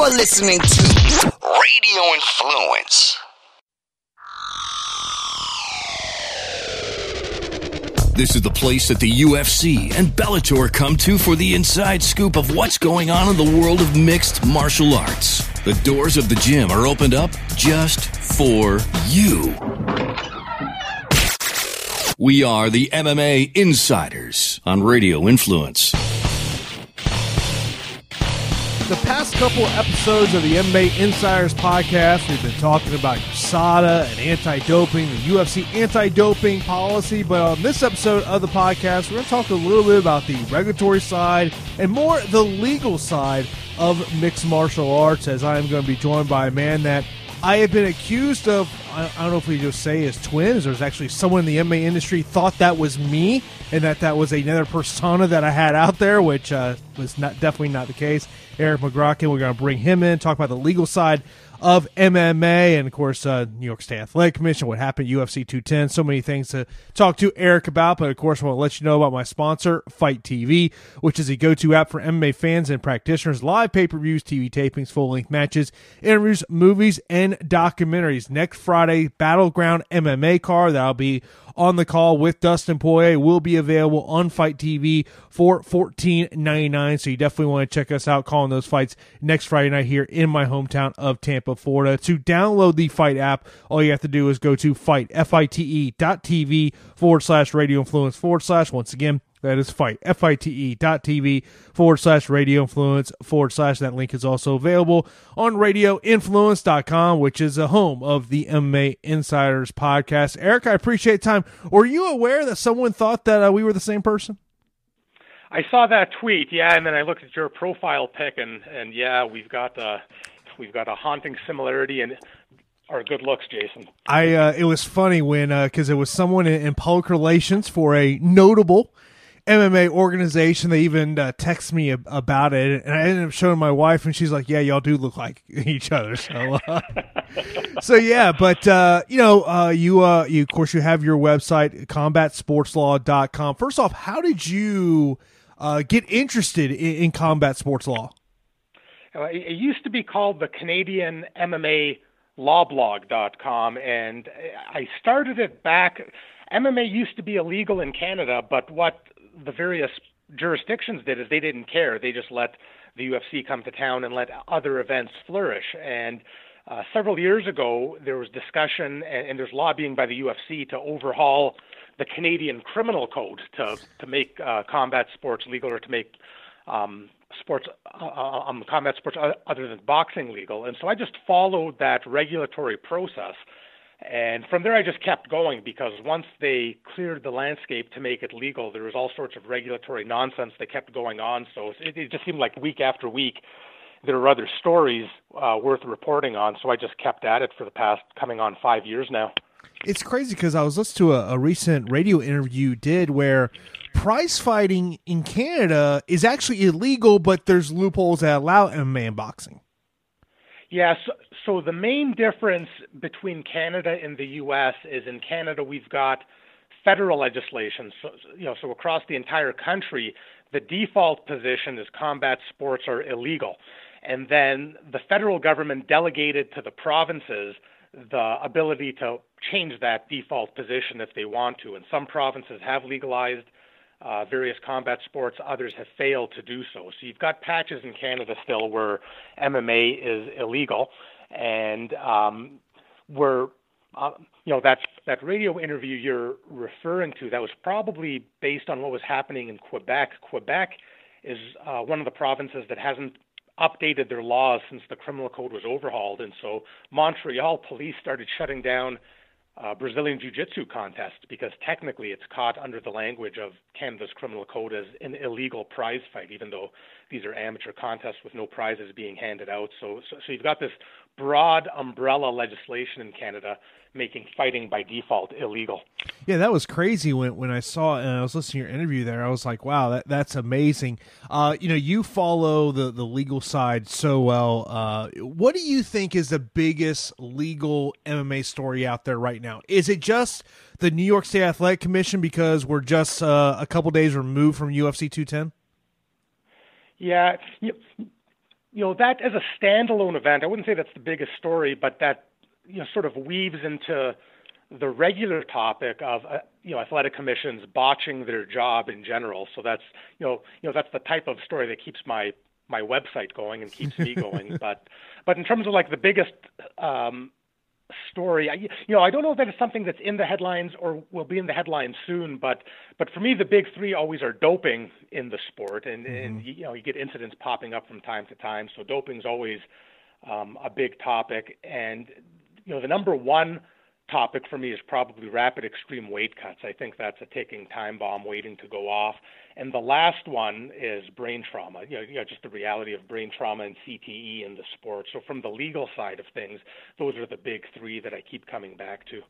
You're listening to Radio Influence. This is the place that the UFC and Bellator come to for the inside scoop of what's going on in the world of mixed martial arts. The doors of the gym are opened up just for you. We are the MMA Insiders on Radio Influence. The past couple episodes of the MMA Insiders podcast, we've been talking about USADA and anti-doping, the UFC anti-doping policy. But on this episode of the podcast, we're going to talk a little bit about the regulatory side and more the legal side of mixed martial arts. As I am going to be joined by a man that I have been accused of. I don't know if we just say as twins. There's actually someone in the MMA industry thought that was me, and that that was another persona that I had out there, which uh, was not definitely not the case. Erik Magraken, we're going to bring him in, talk about the legal side of MMA, and of course, uh, New York State Athletic Commission, what happened UFC 210. So many things to talk to Erik about, but of course, I want to let you know about my sponsor, FITE TV, which is a go to app for MMA fans and practitioners. Live pay per views, TV tapings, full length matches, interviews, movies, and documentaries. Next Friday, Battleground MMA card. That'll be on the call with Dustin Poirier will be available on FITE TV for $14.99. So you definitely want to check us out calling those fights next Friday night here in my hometown of Tampa, Florida. To download the FITE app, all you have to do is go to FITE, F-I-T-E dot TV forward slash radio influence forward slash. Once again, that is FITE, F-I-T-E dot TV forward slash radio influence forward slash. That link is also available on radioinfluence.com, which is a home of the MMA Insiders podcast. Erik, I appreciate time. Were you aware that someone thought that uh, we were the same person? I saw that tweet, yeah, and then I looked at your profile pic, and and yeah, we've got uh, we've got a haunting similarity and our good looks, Jason. I uh, it was funny when because uh, it was someone in, in public relations for a notable MMA organization. They even uh, text me about it, and I ended up showing my wife, and she's like, "Yeah, y'all do look like each other." So, uh, so yeah, but uh, you know, uh, you uh, you of course you have your website combatsportslaw.com. First off, how did you uh, get interested in, in combat sports law? It used to be called the Canadian MMA lawblog.com and I started it back MMA used to be illegal in Canada, but what the various jurisdictions did is they didn't care. They just let the UFC come to town and let other events flourish. And uh, several years ago, there was discussion and, and there's lobbying by the UFC to overhaul the Canadian criminal code to to make uh, combat sports legal or to make um, sports uh, um, combat sports other than boxing legal. And so I just followed that regulatory process and from there, I just kept going because once they cleared the landscape to make it legal, there was all sorts of regulatory nonsense that kept going on. So it, it just seemed like week after week, there were other stories uh, worth reporting on. So I just kept at it for the past coming on five years now. It's crazy because I was listening to a, a recent radio interview did where prize fighting in Canada is actually illegal, but there's loopholes that allow MMA boxing. Yeah, so, so the main difference between Canada and the U.S. is in Canada we've got federal legislation. So, you know, so across the entire country, the default position is combat sports are illegal, and then the federal government delegated to the provinces the ability to change that default position if they want to. And some provinces have legalized uh, various combat sports. Others have failed to do so. So you've got patches in Canada still where MMA is illegal, and um, where uh, you know that that radio interview you're referring to that was probably based on what was happening in Quebec. Quebec is uh, one of the provinces that hasn't updated their laws since the criminal code was overhauled, and so Montreal police started shutting down uh, Brazilian Jiu Jitsu contest because technically it's caught under the language of Canada's criminal code as an illegal prize fight, even though these are amateur contests with no prizes being handed out. So, so, so you've got this broad umbrella legislation in Canada making fighting by default illegal. Yeah, that was crazy when when I saw and I was listening to your interview there. I was like, wow, that that's amazing. Uh, you know, you follow the the legal side so well. Uh, what do you think is the biggest legal MMA story out there right now? Is it just the New York State Athletic Commission because we're just uh, a couple days removed from UFC 210? Yeah, you know, that as a standalone event, I wouldn't say that's the biggest story, but that you know sort of weaves into the regular topic of uh, you know athletic commissions botching their job in general. So that's you know you know that's the type of story that keeps my my website going and keeps me going. but but in terms of like the biggest um, story, I, you know I don't know if that is something that's in the headlines or will be in the headlines soon. But but for me, the big three always are doping in the sport, and mm-hmm. and you know you get incidents popping up from time to time. So doping's always um, a big topic, and you know the number one topic for me is probably rapid extreme weight cuts. I think that's a ticking time bomb waiting to go off. And the last one is brain trauma, you know, you know, just the reality of brain trauma and CTE in the sport. So from the legal side of things, those are the big three that I keep coming back to.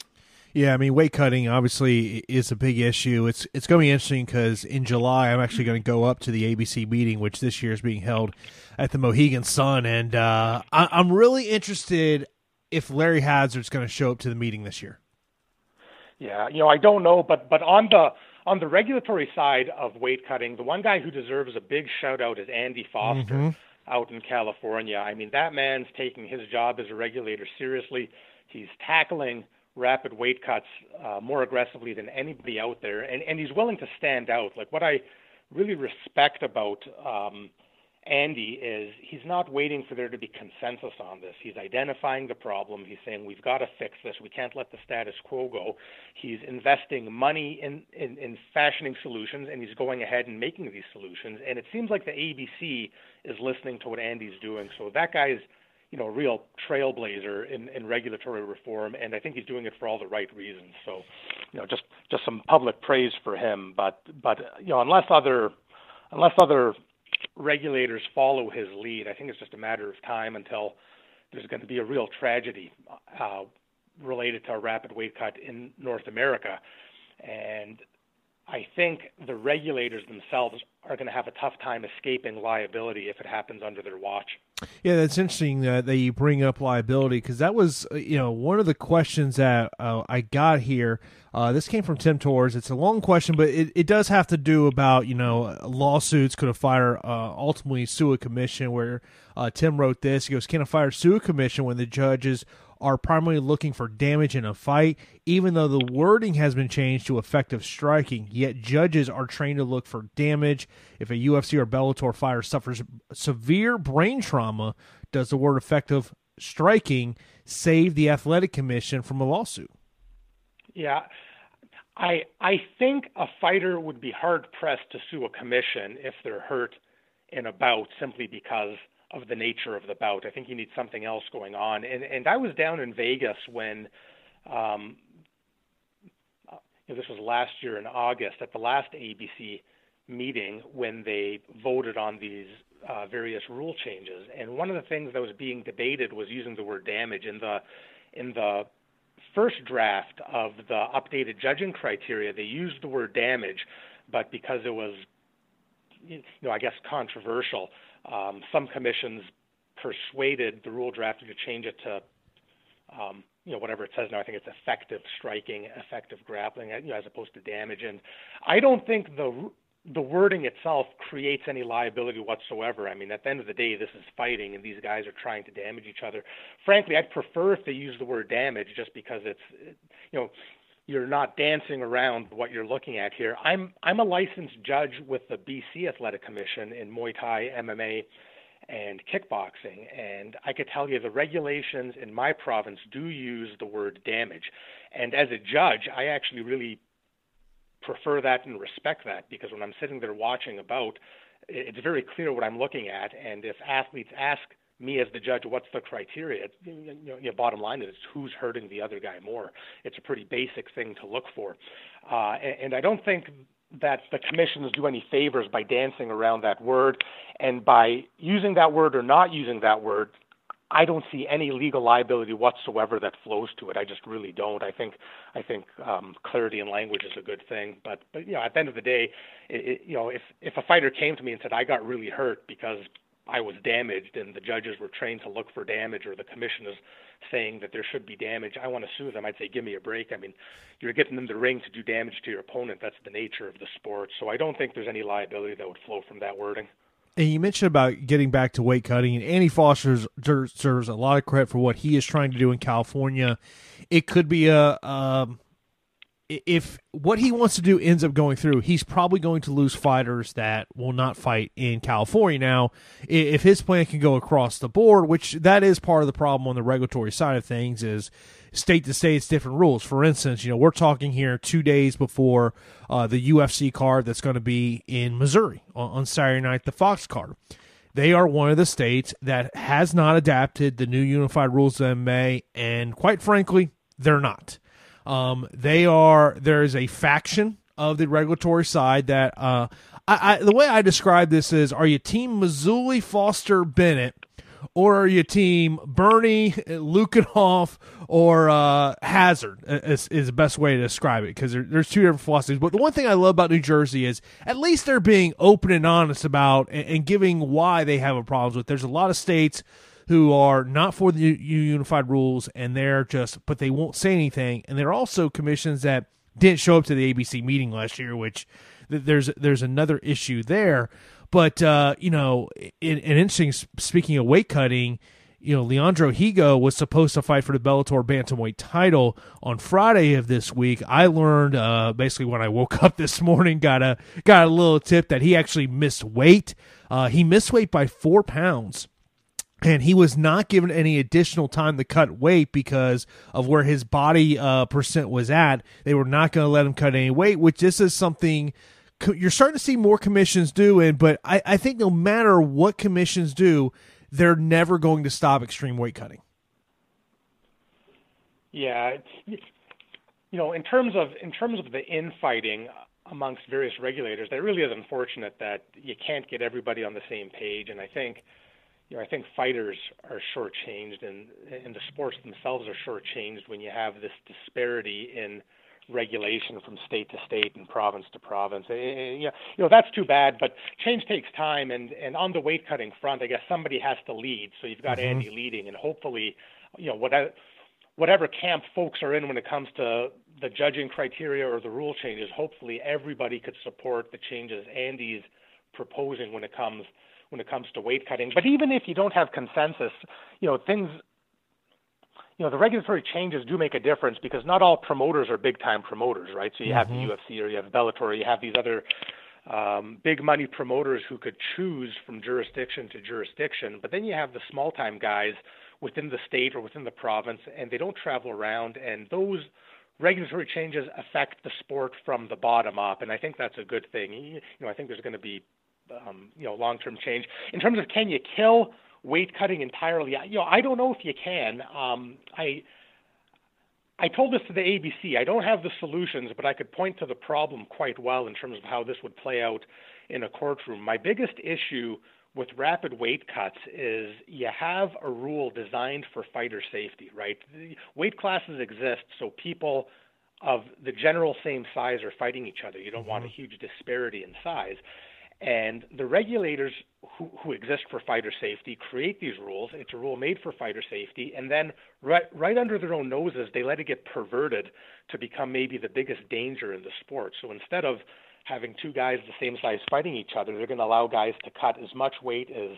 Yeah, I mean weight cutting obviously is a big issue. It's it's going to be interesting because in July I'm actually going to go up to the ABC meeting, which this year is being held at the Mohegan Sun, and uh, I, I'm really interested if Larry Hazzard's going to show up to the meeting this year. Yeah, you know, I don't know, but but on the on the regulatory side of weight cutting, the one guy who deserves a big shout out is Andy Foster mm-hmm. out in California. I mean, that man's taking his job as a regulator seriously. He's tackling rapid weight cuts uh, more aggressively than anybody out there, and and he's willing to stand out. Like what I really respect about um, Andy is he's not waiting for there to be consensus on this. He's identifying the problem. He's saying we've got to fix this. We can't let the status quo go. He's investing money in, in, in fashioning solutions, and he's going ahead and making these solutions. And it seems like the ABC is listening to what Andy's doing. So that guy's you know, a real trailblazer in, in regulatory reform, and I think he's doing it for all the right reasons. So, you know, just just some public praise for him. But but you know, unless other unless other regulators follow his lead. I think it's just a matter of time until there's going to be a real tragedy uh, related to a rapid weight cut in North America. And I think the regulators themselves are going to have a tough time escaping liability if it happens under their watch. Yeah, that's interesting that you bring up liability because that was, uh, you know, one of the questions that uh, I got here. Uh, this came from Tim Torres. It's a long question, but it, it does have to do about, you know, lawsuits. Could a fire uh, ultimately sue a commission? Where uh, Tim wrote this. He goes, Can a fire sue a commission when the judges are primarily looking for damage in a fight, even though the wording has been changed to effective striking. Yet judges are trained to look for damage. If a UFC or Bellator fighter suffers severe brain trauma, does the word effective striking save the athletic commission from a lawsuit? Yeah. I I think a fighter would be hard pressed to sue a commission if they're hurt in a bout simply because of the nature of the bout. I think you need something else going on. And and I was down in Vegas when um, this was last year in August at the last ABC meeting when they voted on these uh, various rule changes. And one of the things that was being debated was using the word damage in the in the first draft of the updated judging criteria. They used the word damage, but because it was you know I guess controversial um, some commissions persuaded the rule drafter to change it to, um, you know, whatever it says now. I think it's effective striking, effective grappling, you know, as opposed to damage. And I don't think the the wording itself creates any liability whatsoever. I mean, at the end of the day, this is fighting, and these guys are trying to damage each other. Frankly, I'd prefer if they use the word damage, just because it's, you know, you're not dancing around what you're looking at here. I'm I'm a licensed judge with the BC Athletic Commission in Muay Thai, MMA, and kickboxing, and I could tell you the regulations in my province do use the word damage. And as a judge, I actually really prefer that and respect that because when I'm sitting there watching a bout, it's very clear what I'm looking at, and if athletes ask me as the judge, what's the criteria? You know, you know, bottom line is who's hurting the other guy more. It's a pretty basic thing to look for, uh, and, and I don't think that the commissions do any favors by dancing around that word, and by using that word or not using that word. I don't see any legal liability whatsoever that flows to it. I just really don't. I think I think um, clarity in language is a good thing. But but you know, at the end of the day, it, it, you know, if if a fighter came to me and said I got really hurt because I was damaged and the judges were trained to look for damage or the commission is saying that there should be damage, I want to sue them. I'd say, give me a break. I mean, you're getting in the ring to do damage to your opponent. That's the nature of the sport. So I don't think there's any liability that would flow from that wording. And you mentioned about getting back to weight cutting, and Andy Foster deserves a lot of credit for what he is trying to do in California. It could be a um, if what he wants to do ends up going through, he's probably going to lose fighters that will not fight in California. Now, if his plan can go across the board, which that is part of the problem on the regulatory side of things, is state to state it's different rules. For instance, you know we're talking here two days before uh, the UFC card that's going to be in Missouri on, on Saturday night, the Fox card. They are one of the states that has not adapted the new unified rules of MMA, and quite frankly, they're not. Um, they are there is a faction of the regulatory side that uh, I, I, the way I describe this is: Are you Team Mazzulli, Foster, Bennett, or are you Team Bernie, Lukinhoff, or uh, Hazzard? Is, is the best way to describe it because there, there's two different philosophies. But the one thing I love about New Jersey is at least they're being open and honest about and, and giving why they have a problems with. There's a lot of states who are not for the unified rules and they're just but they won't say anything and there are also commissions that didn't show up to the ABC meeting last year which there's there's another issue there but uh, you know an interesting speaking of weight cutting you know Leandro Higo was supposed to fight for the Bellator bantamweight title on Friday of this week. I learned uh, basically when I woke up this morning, got a got a little tip that he actually missed weight. Uh, he missed weight by four pounds and he was not given any additional time to cut weight because of where his body uh, percent was at. They were not going to let him cut any weight, which this is something you're starting to see more commissions doing. But I, I think no matter what commissions do, they're never going to stop extreme weight cutting. Yeah, you know, in terms of in terms of the infighting amongst various regulators, that really is unfortunate that you can't get everybody on the same page. And I think you know, I think fighters are shortchanged, and and the sports themselves are shortchanged when you have this disparity in regulation from state to state and province to province. Eh, eh, eh, and, and, you know, that's too bad, but change takes time. And and on the weight cutting front, I guess somebody has to lead. So you've got mm-hmm. Andy leading, and hopefully, you know, whatever whatever camp folks are in when it comes to the judging criteria or the rule changes, hopefully everybody could support the changes Andy's proposing when it comes when it comes to weight cutting. But even if you don't have consensus, you know, things you know, the regulatory changes do make a difference because not all promoters are big time promoters, right? So you mm-hmm. have the mm-hmm. UFC or you have Bellator, you have these other um, big money promoters who could choose from jurisdiction to jurisdiction, but then you have the small time guys within the state or within the province, and they don't travel around, and those regulatory changes affect the sport from the bottom up, and I think that's a good thing. You know, I think there's going to be um, you know long-term change. In terms of can you kill weight cutting entirely, you know I don't know if you can. Um, I I told this to the ABC. I don't have the solutions, but I could point to the problem quite well in terms of how this would play out in a courtroom. My biggest issue with rapid weight cuts is you have a rule designed for fighter safety, right? The weight classes exist so people of the general same size are fighting each other. You don't mm-hmm. want a mm-hmm. huge disparity in size. And the regulators who, who exist for fighter safety create these rules. It's a rule made for fighter safety. And then, right, right under their own noses, they let it get perverted to become maybe the biggest danger in the sport. So instead of having two guys the same size fighting each other, they're going to allow guys to cut as much weight as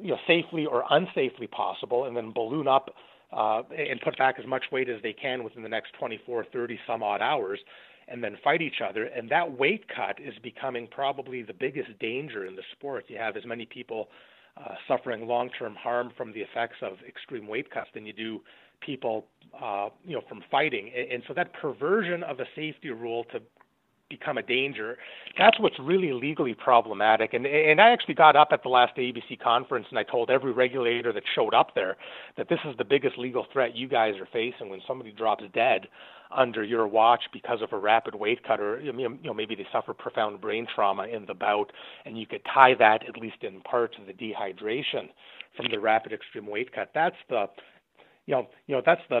you know, safely or unsafely possible and then balloon up uh, and put back as much weight as they can within the next 24, 30 some odd hours and then fight each other. And that weight cut is becoming probably the biggest danger in the sport. You have as many people uh, suffering long-term harm from the effects of extreme weight cuts than you do people, uh, you know, from fighting. And, and so that perversion of a safety rule to become a danger. That's what's really legally problematic. And and I actually got up at the last ABC conference and I told every regulator that showed up there that this is the biggest legal threat you guys are facing when somebody drops dead under your watch because of a rapid weight cut or you know maybe they suffer profound brain trauma in the bout and you could tie that at least in part to the dehydration from the rapid extreme weight cut. That's the you know you know that's the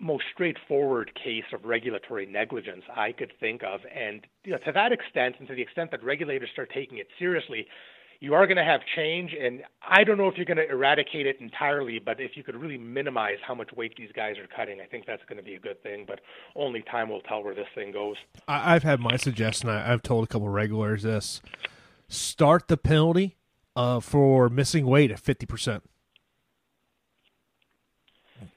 most straightforward case of regulatory negligence I could think of. And you know, to that extent, and to the extent that regulators start taking it seriously, you are going to have change. And I don't know if you're going to eradicate it entirely, but if you could really minimize how much weight these guys are cutting, I think that's going to be a good thing. But only time will tell where this thing goes. I've had my suggestion. I've told a couple regulars this. start the penalty uh, for missing weight at fifty percent.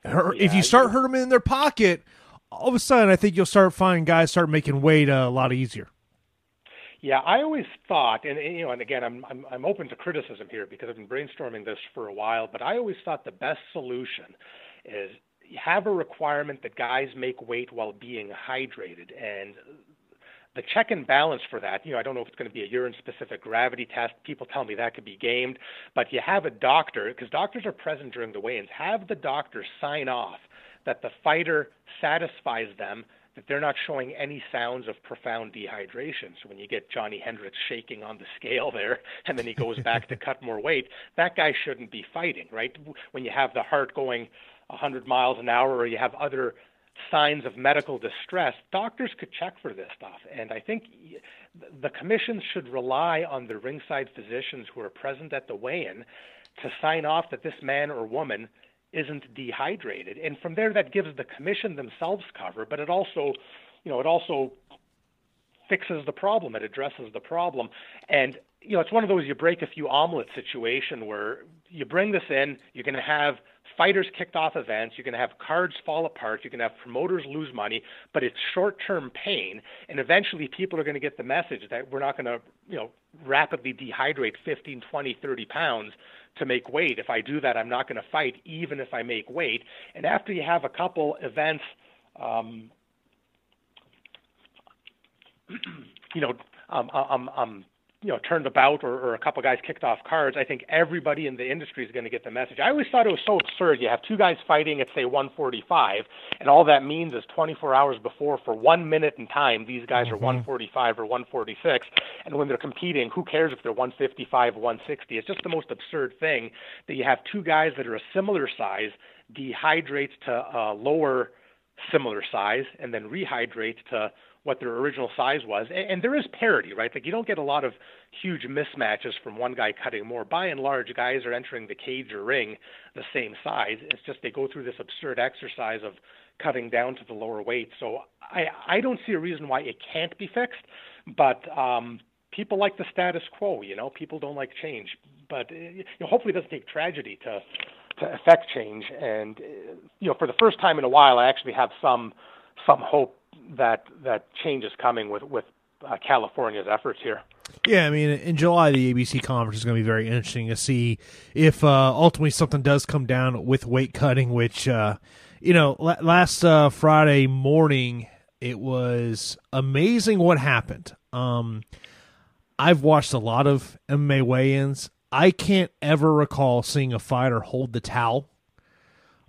If you start hurting them in their pocket, all of a sudden, I think you'll start finding guys start making weight uh, a lot easier. Yeah, I always thought, and you know, and again, I'm, I'm I'm open to criticism here because I've been brainstorming this for a while. But I always thought the best solution is have a requirement that guys make weight while being hydrated, and the check and balance for that, you know, I don't know if it's going to be a urine specific gravity test. People tell me that could be gamed, but you have a doctor, because doctors are present during the weigh ins, have the doctor sign off that the fighter satisfies them that they're not showing any sounds of profound dehydration. So when you get Johny Hendricks shaking on the scale there, and then he goes back to cut more weight, that guy shouldn't be fighting, right? When you have the heart going 100 miles an hour, or you have other signs of medical distress, doctors could check for this stuff. And I think the commission should rely on the ringside physicians who are present at the weigh in to sign off that this man or woman isn't dehydrated. And from there, that gives the commission themselves cover, but it also, you know, it also fixes the problem. It addresses the problem. And, you know, it's one of those you break a few omelet situation where you bring this in, you're going to have fighters kicked off events, you're going to have cards fall apart, you're going to have promoters lose money, but it's short-term pain, and eventually people are going to get the message that we're not going to, you know, rapidly dehydrate 15, 20, 30 pounds to make weight. If I do that, I'm not going to fight, even if I make weight. And after you have a couple events, um, you know, um, um, um, you know turned about or, or a couple guys kicked off cards, I think everybody in the industry is going to get the message. I always thought it was so absurd. You have two guys fighting at say 145, and all that means is 24 hours before, for one minute in time, these guys mm-hmm. are 145 or 146, and when they're competing, who cares if they're 155, 160? It's just the most absurd thing that you have two guys that are a similar size dehydrates to a lower similar size and then rehydrates to what their original size was. And, and there is parity, right? Like you don't get a lot of huge mismatches from one guy cutting more. By and large, guys are entering the cage or ring the same size. It's just they go through this absurd exercise of cutting down to the lower weight. So I I don't see a reason why it can't be fixed, but um people like the status quo, you know, people don't like change. But you know, hopefully it doesn't take tragedy to to affect change and you know, for the first time in a while I actually have some some hope that that change is coming with with uh, California's efforts here. Yeah, I mean, in July, the ABC conference is going to be very interesting to see if uh, ultimately something does come down with weight cutting. Which, uh, you know, last uh, Friday morning, it was amazing what happened. Um, I've watched a lot of MMA weigh-ins. I can't ever recall seeing a fighter hold the towel.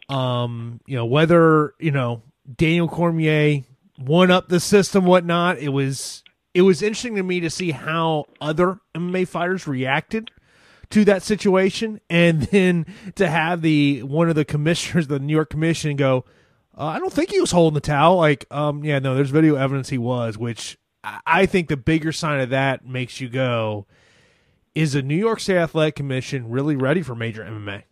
Um, you know, whether you know Daniel Cormier one up the system, whatnot. It was it was interesting to me to see how other MMA fighters reacted to that situation, and then to have the one of the commissioners, the New York Commission, go, uh, "I don't think he was holding the towel." Like, um, yeah, no, there's video evidence he was, which I think the bigger sign of that makes you go, "Is the New York State Athletic Commission really ready for major MMA?"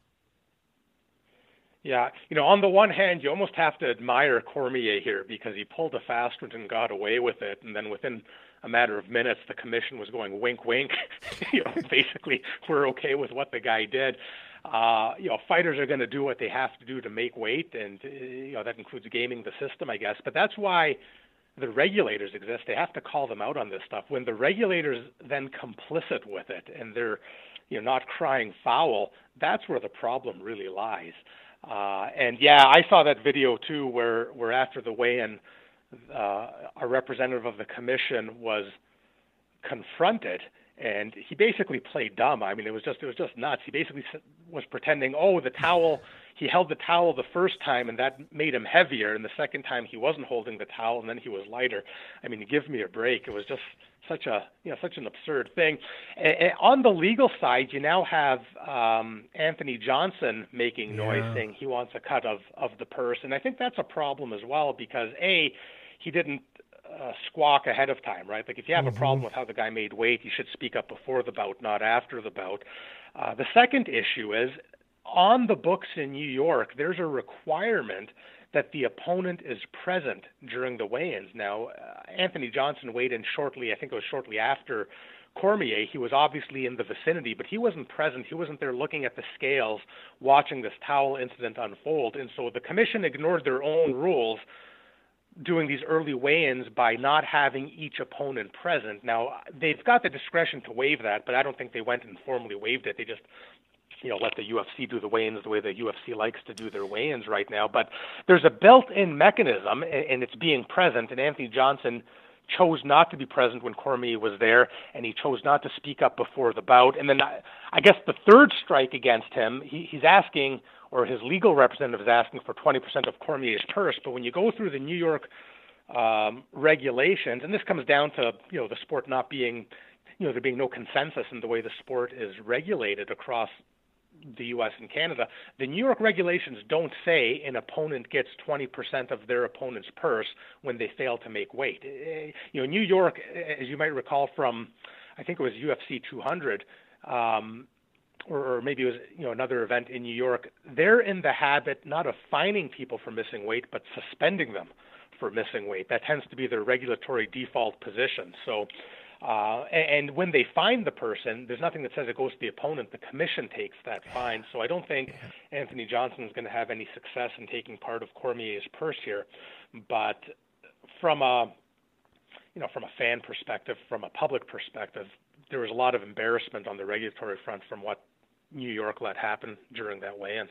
Yeah, you know, on the one hand, you almost have to admire Cormier here because he pulled a fast one and got away with it, and then within a matter of minutes, the commission was going wink, wink. you know, basically, we're okay with what the guy did. Uh, you know, fighters are going to do what they have to do to make weight, and uh, you know that includes gaming the system, I guess. But that's why the regulators exist. They have to call them out on this stuff. When the regulators then complicit with it and they're, you know, not crying foul, that's where the problem really lies. Uh, and yeah, I saw that video too, where where after the weigh-in, uh, a representative of the commission was confronted, and he basically played dumb. I mean, it was just it was just nuts. He basically was pretending, oh, the towel. He held the towel the first time, and that made him heavier. And the second time, he wasn't holding the towel, and then he was lighter. I mean, give me a break. It was just such a you know such an absurd thing. And on the legal side, you now have um, Anthony Johnson making noise yeah. saying he wants a cut of of the purse, and I think that's a problem as well because a he didn't uh, squawk ahead of time, right? Like if you have mm-hmm. a problem with how the guy made weight, you should speak up before the bout, not after the bout. Uh, the second issue is on the books in New York, there's a requirement that the opponent is present during the weigh-ins. Now, uh, Anthony Johnson weighed in shortly. I think it was shortly after Cormier. He was obviously in the vicinity, but he wasn't present. He wasn't there looking at the scales, watching this towel incident unfold. And so the commission ignored their own rules doing these early weigh-ins by not having each opponent present. Now they've got the discretion to waive that, but I don't think they went and formally waived it. They just you know let the UFC do the weigh-ins the way the UFC likes to do their weigh-ins right now. But there's a built-in mechanism, and it's being present. And Anthony Johnson chose not to be present when Cormier was there, and he chose not to speak up before the bout. And then I, guess the third strike against him, he, he's asking, or his legal representative is asking for 20% of Cormier's purse. But when you go through the New York um, regulations, and this comes down to you know the sport not being, you know, there being no consensus in the way the sport is regulated across the U.S. and Canada, the New York regulations don't say an opponent gets 20% of their opponent's purse when they fail to make weight. Eh, you know, New York, as you might recall from, I think it was UFC 200, um, or, or maybe it was you know another event in New York. They're in the habit not of fining people for missing weight, but suspending them for missing weight. That tends to be their regulatory default position. So uh, and when they find the person, there's nothing that says it goes to the opponent. The commission takes that fine. So I don't think Anthony Johnson is going to have any success in taking part of Cormier's purse here. But from a you know, from a fan perspective, from a public perspective, there was a lot of embarrassment on the regulatory front from what New York let happen during that weigh-in.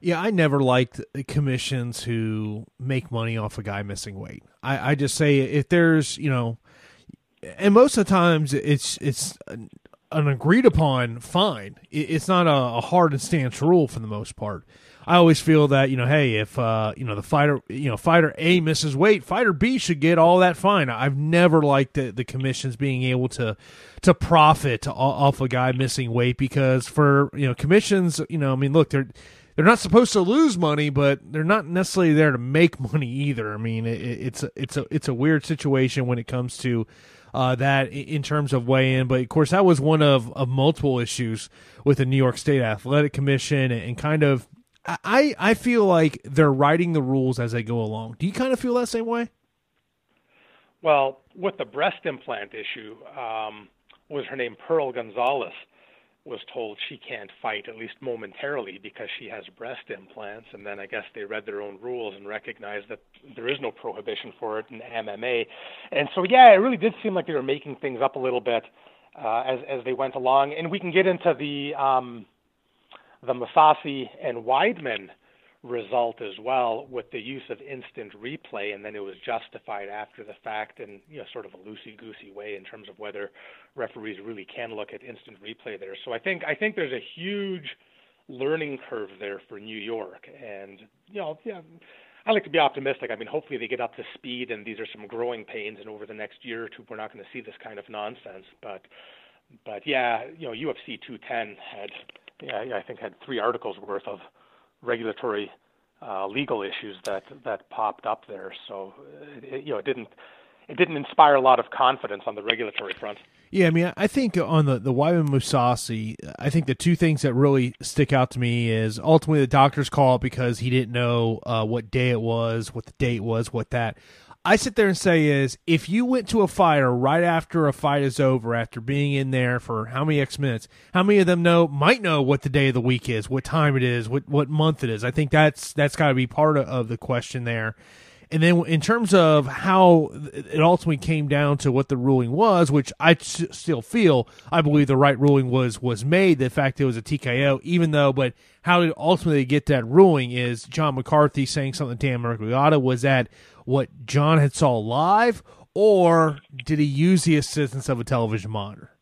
Yeah, I never liked commissions who make money off a guy missing weight. I, I just say if there's, you know, and most of the times it's it's an agreed upon fine. It's not a, hard and stance rule for the most part. I always feel that you know, hey, if uh, you know the fighter, you know, fighter A misses weight, fighter B should get all that fine. I've never liked the, the commissions being able to to profit off a guy missing weight because for you know commissions, you know, I mean, look, they're they're not supposed to lose money, but they're not necessarily there to make money either. I mean, it, it's a, it's a it's a weird situation when it comes to uh, that in terms of weigh in. But of course, that was one of, of multiple issues with the New York State Athletic Commission and, and kind of. I, I feel like they're writing the rules as they go along. Do you kind of feel that same way? Well, with the breast implant issue, um, was her name Pearl Gonzalez? Was told she can't fight, at least momentarily, because she has breast implants. And then I guess they read their own rules and recognized that there is no prohibition for it in MMA. And so, yeah, it really did seem like they were making things up a little bit uh, as as they went along. And we can get into the um, the Mousasi and Weidman result as well with the use of instant replay, and then it was justified after the fact in you know sort of a loosey goosey way in terms of whether referees really can look at instant replay there. So I think I think there's a huge learning curve there for New York, and you know yeah. I like to be optimistic. I mean, hopefully they get up to speed, and these are some growing pains. And over the next year or two, we're not going to see this kind of nonsense. But, but yeah, you know, UFC 210 had, yeah, I think had three articles worth of regulatory uh, legal issues that that popped up there. So it, you know, it didn't it didn't inspire a lot of confidence on the regulatory front. Yeah, I mean, I think on the the Weidman Mousasi, I think the two things that really stick out to me is ultimately the doctor's call because he didn't know uh, what day it was, what the date was, what that. I sit there and say is if you went to a fighter right after a fight is over, after being in there for how many X minutes, how many of them know might know what the day of the week is, what time it is, what what month it is. I think that's that's got to be part of, of the question there. And then in terms of how it ultimately came down to what the ruling was, which I still feel, I believe the right ruling was was made. The fact it was a TKO, even though, but how did ultimately get that ruling is John McCarthy saying something to Dan Miragliotta. Was that what John had saw live, or did he use the assistance of a television monitor?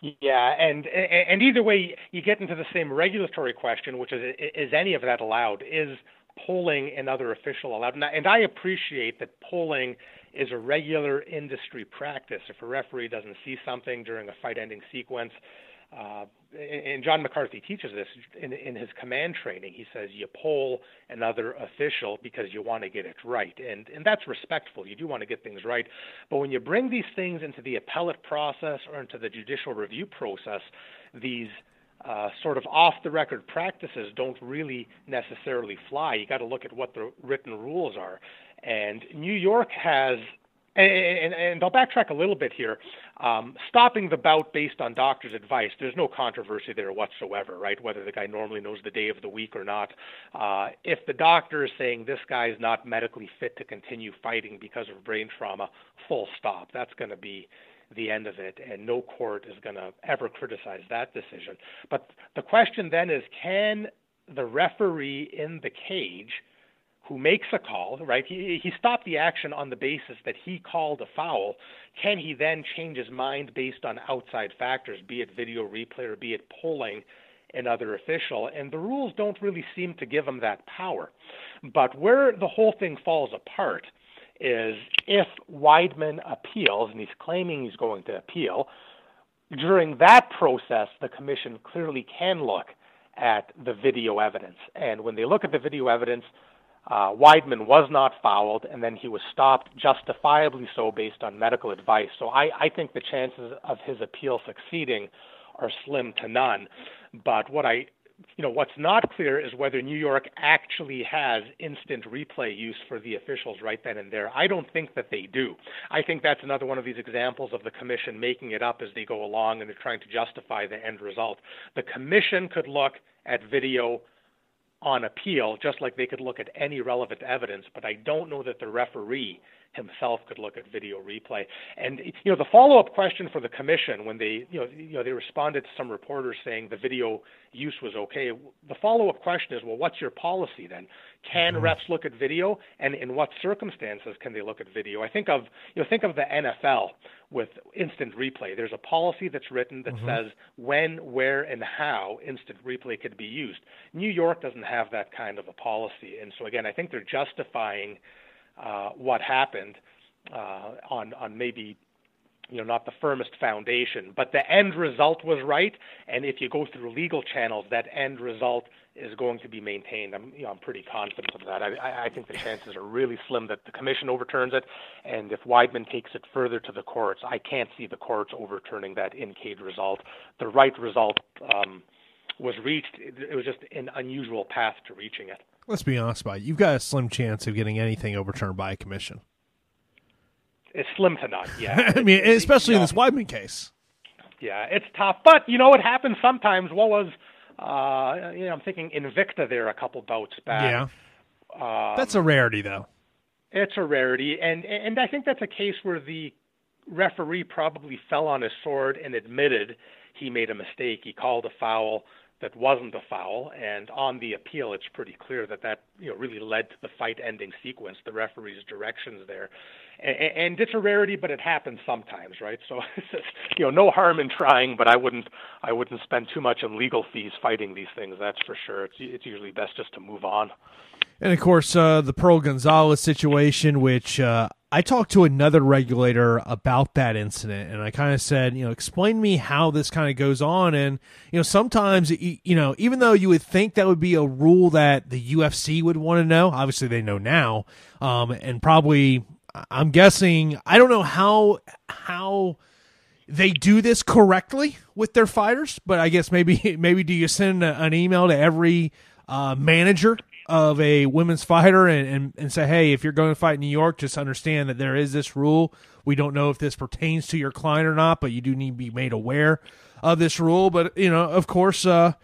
Yeah, and and either way, you get into the same regulatory question, which is is any of that allowed? Is polling another official allowed? And I appreciate that polling is a regular industry practice. If a referee doesn't see something during a fight-ending sequence, uh, and John McCarthy teaches this in, in his command training. He says you poll another official because you want to get it right, and and that's respectful. You do want to get things right, but when you bring these things into the appellate process or into the judicial review process, these uh, sort of off the record practices don't really necessarily fly. You got to look at what the written rules are. And New York has And, and, and I'll backtrack a little bit here. Um, stopping the bout based on doctor's advice, there's no controversy there whatsoever, right? Whether the guy normally knows the day of the week or not. Uh, if the doctor is saying this guy is not medically fit to continue fighting because of brain trauma, full stop. That's going to be the end of it, and no court is going to ever criticize that decision. But the question then is can the referee in the cage who makes a call, right? He, he stopped the action on the basis that he called a foul. Can he then change his mind based on outside factors, be it video replay or be it polling another official? And the rules don't really seem to give him that power. But where the whole thing falls apart is if Weidman appeals, and he's claiming he's going to appeal, during that process, the commission clearly can look at the video evidence. And when they look at the video evidence, uh, Weidman was not fouled, and then he was stopped justifiably so based on medical advice. So I, I think the chances of his appeal succeeding are slim to none. But what I you know what's not clear is whether New York actually has instant replay use for the officials right then and there. I don't think that they do. I think that's another one of these examples of the commission making it up as they go along and they're trying to justify the end result. The commission could look at video on appeal, just like they could look at any relevant evidence, but I don't know that the referee himself could look at video replay. And you know, the follow-up question for the commission when they, you know, you know, they responded to some reporters saying the video use was okay. The follow-up question is, well, what's your policy then? Can mm-hmm. refs look at video, and in what circumstances can they look at video? I think of, you know, think of the NFL with instant replay. There's a policy that's written that mm-hmm. says when, where, and how instant replay could be used. New York doesn't have that kind of a policy, and so again, I think they're justifying uh, what happened uh, on on maybe you know not the firmest foundation, but the end result was right. And if you go through legal channels, that end result is going to be maintained. I'm you know I'm pretty confident of that. I, I think the chances are really slim that the commission overturns it, and if Weidman takes it further to the courts, I can't see the courts overturning that in cage result. The right result. Um, was reached. It was just an unusual path to reaching it let's be honest about it. You've got a slim chance of getting anything overturned by a commission. It's slim to none. Yeah. I mean, especially in this Weidman case. Yeah, it's tough, but you know it happens sometimes. What was, uh, you know, I'm thinking Invicta there a couple bouts back. Yeah. Um, that's a rarity, though. It's a rarity, and and I think that's a case where the referee probably fell on his sword and admitted he made a mistake. He called a foul that wasn't a foul, and on the appeal, it's pretty clear that that you know really led to the fight-ending sequence, the referee's directions there, and, and it's a rarity, but it happens sometimes, right? So you know, no harm in trying, but I wouldn't I wouldn't spend too much on legal fees fighting these things. That's for sure. It's it's usually best just to move on. And of course, uh, the Pearl Gonzalez situation, which uh, I talked to another regulator about that incident, and I kind of said, you know, explain to me how this kind of goes on. And you know, sometimes, you know, even though you would think that would be a rule that the UFC would want to know, obviously they know now, um, and probably, I'm guessing, I don't know how how they do this correctly with their fighters, but I guess maybe maybe do you send an email to every uh, manager of a women's fighter and, and, and say, hey, if you're going to fight in New York, just understand that there is this rule. We don't know if this pertains to your client or not, but you do need to be made aware of this rule. But, you know, of course, uh,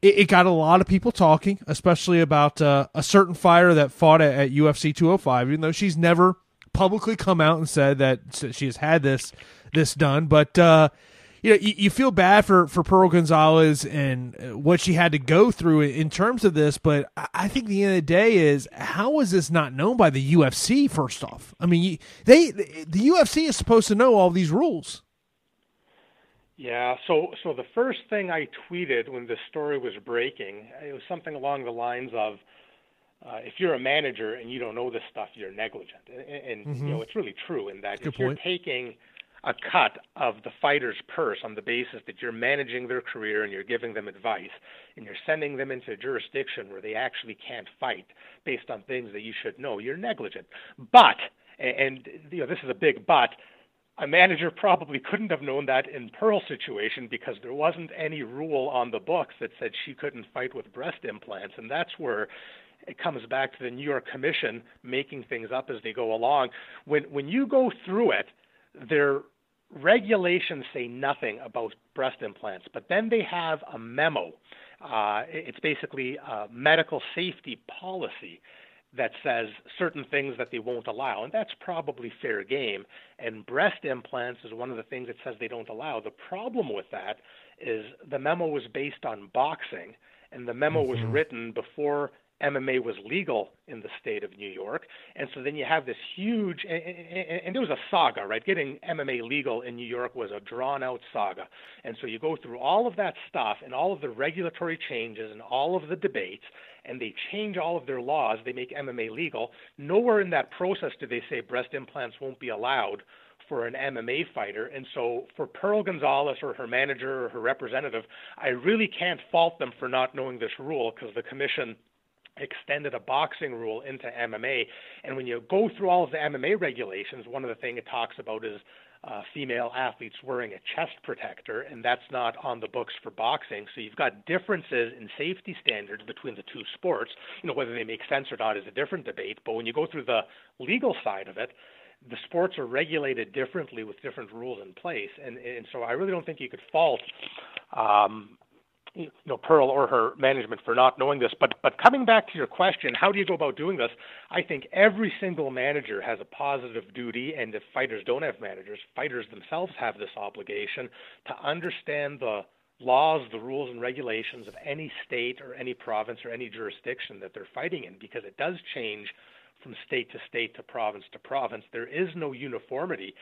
it, it, got a lot of people talking, especially about uh, a certain fighter that fought at, at UFC 205, even though she's never publicly come out and said that she has had this this done. But, uh, you know, you, you, feel bad for for Pearl Gonzalez and uh, what she had to go through in terms of this, but I think the end of the day is how was this not known by the UFC? First off, I mean, they the UFC is supposed to know all these rules. Yeah, so so the first thing I tweeted when this story was breaking, it was something along the lines of, uh, "If you're a manager and you don't know this stuff, you're negligent." And, and mm-hmm. you know, it's really true in that Good if you're taking a cut of the fighter's purse on the basis that you're managing their career and you're giving them advice and you're sending them into a jurisdiction where they actually can't fight based on things that you should know, you're negligent. But, and you know, this is a big but, a manager probably couldn't have known that in Pearl's situation because there wasn't any rule on the books that said she couldn't fight with breast implants, and that's where it comes back to the New York Commission making things up as they go along. When when you go through it, their regulations say nothing about breast implants, but then they have a memo. Uh, it's basically a medical safety policy that says certain things that they won't allow, and that's probably fair game. And breast implants is one of the things it says they don't allow. The problem with that is the memo was based on boxing, and the memo mm-hmm. was written before MMA was legal in the state of New York. And so then you have this huge, and, it was a saga, right? Getting MMA legal in New York was a drawn out saga. And so you go through all of that stuff and all of the regulatory changes and all of the debates, and they change all of their laws. They make MMA legal. Nowhere in that process do they say breast implants won't be allowed for an MMA fighter. And so for Pearl Gonzalez or her manager or her representative, I really can't fault them for not knowing this rule because the commission extended a boxing rule into MMA. And when you go through all of the MMA regulations, one of the things it talks about is uh, female athletes wearing a chest protector, and that's not on the books for boxing. So you've got differences in safety standards between the two sports. You know whether they make sense or not is a different debate. But when you go through the legal side of it, the sports are regulated differently with different rules in place, and and so I really don't think you could fault um, you know Pearl or her management for not knowing this. But but coming back to your question, how do you go about doing this? I think every single manager has a positive duty, and if fighters don't have managers, fighters themselves have this obligation to understand the laws, the rules and regulations of any state or any province or any jurisdiction that they're fighting in, because it does change from state to state to province to province. There is no uniformity.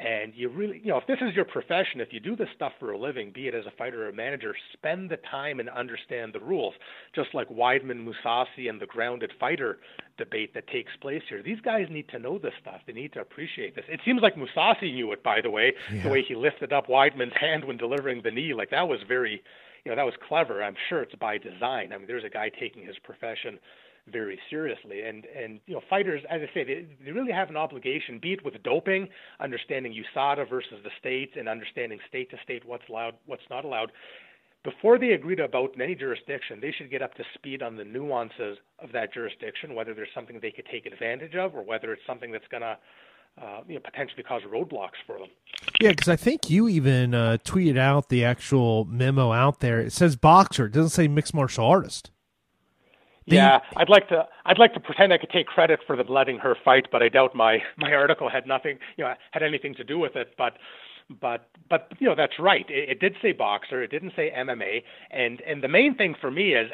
And you really, you know, if this is your profession, if you do this stuff for a living, be it as a fighter or a manager, spend the time and understand the rules. Just like Weidman, Mousasi, and the grounded fighter debate that takes place here. These guys need to know this stuff. They need to appreciate this. It seems like Mousasi knew it, by the way, yeah. the way he lifted up Weidman's hand when delivering the knee. Like that was very, you know, that was clever. I'm sure it's by design. I mean, there's a guy taking his profession very seriously. And and you know, fighters, as I say, they, they really have an obligation, be it with doping, understanding USADA versus the states, and understanding state to state what's allowed, what's not allowed. Before they agree to a bout in any jurisdiction, they should get up to speed on the nuances of that jurisdiction, whether there's something they could take advantage of, or whether it's something that's going to uh, you know, potentially cause roadblocks for them. Yeah, because I think you even uh, tweeted out the actual memo out there. It says boxer. It doesn't say mixed martial artist. Yeah, I'd like to. I'd like to pretend I could take credit for them letting her fight, but I doubt my my article had nothing, you know, had anything to do with it. But, but, but, you know, that's right. It, it did say boxer. It didn't say MMA. And and the main thing for me is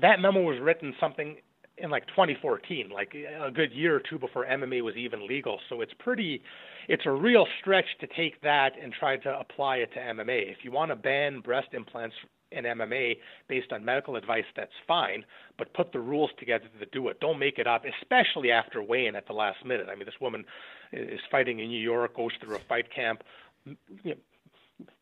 that memo was written something in like 2014, like a good year or two before MMA was even legal. So it's pretty, it's a real stretch to take that and try to apply it to MMA. If you want to ban breast implants in MMA based on medical advice, that's fine, but put the rules together to do it. Don't make it up, especially after weighing at the last minute. I mean, this woman is fighting in New York, goes through a fight camp,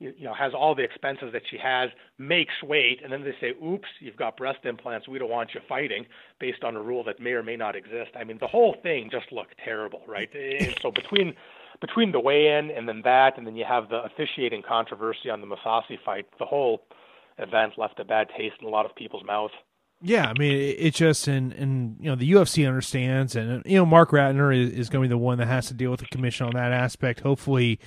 you know, has all the expenses that she has, makes weight, and then they say, "Oops, you've got breast implants. We don't want you fighting," based on a rule that may or may not exist. I mean, the whole thing just looked terrible, right? And so between between the weigh-in and then that, and then you have the officiating controversy on the Mousasi fight, the whole event left a bad taste in a lot of people's mouths. Yeah, I mean, it, just and and you know the UFC understands, and you know Marc Ratner is, is going to be the one that has to deal with the commission on that aspect. Hopefully,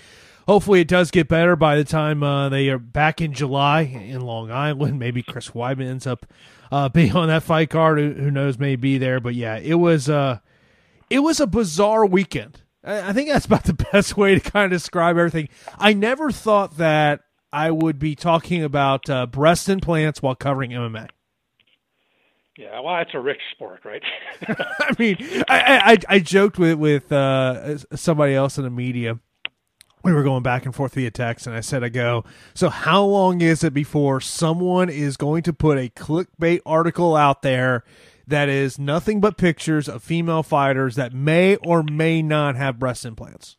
hopefully it does get better by the time uh, they are back in July in Long Island. Maybe Chris Weidman ends up uh, being on that fight card. Who, who knows? May be there, but yeah, it was uh, it was a bizarre weekend. I think that's about the best way to kind of describe everything. I never thought that I would be talking about uh, breast implants while covering MMA. Yeah, well, it's a rich sport, right? I mean, I, I, I joked with with uh, somebody else in the media. We were going back and forth via text, and I said, "I go. So, how long is it before someone is going to put a clickbait article out there that is nothing but pictures of female fighters that may or may not have breast implants?"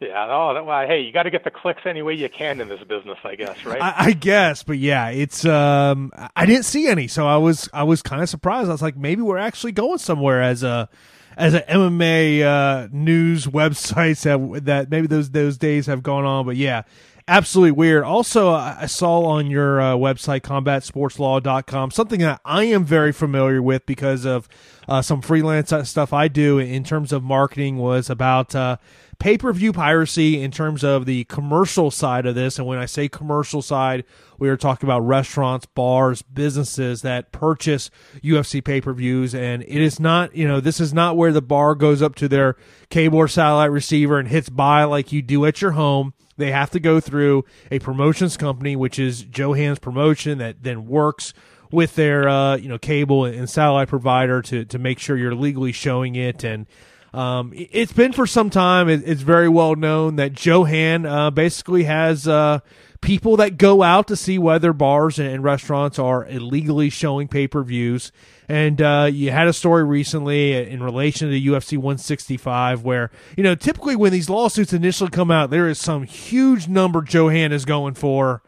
Yeah, no, that, well, hey, you got to get the clicks any way you can in this business, I guess, right? I, I guess, but yeah, it's um, I didn't see any, so I was I was kind of surprised. I was like, maybe we're actually going somewhere as a as an MMA uh, news websites that that maybe those those days have gone on. But yeah, absolutely weird. Also, I saw on your uh, website, combatsportslaw.com, something that I am very familiar with because of uh, some freelance stuff I do in terms of marketing was about uh, pay per view piracy in terms of the commercial side of this. And when I say commercial side, we are talking about restaurants, bars, businesses that purchase UFC pay per views. And it is not, you know, this is not where the bar goes up to their cable or satellite receiver and hits buy like you do at your home. They have to go through a promotions company, which is Joe Hand's promotion that then works with their uh, you know cable and satellite provider to to make sure you're legally showing it and um, it's been for some time. it's very well known that Joe Hand uh, basically has uh, people that go out to see whether bars and restaurants are illegally showing pay per views. And uh, you had a story recently in relation to UFC 165 where, you know, typically when these lawsuits initially come out, there is some huge number Joe Hand is going for,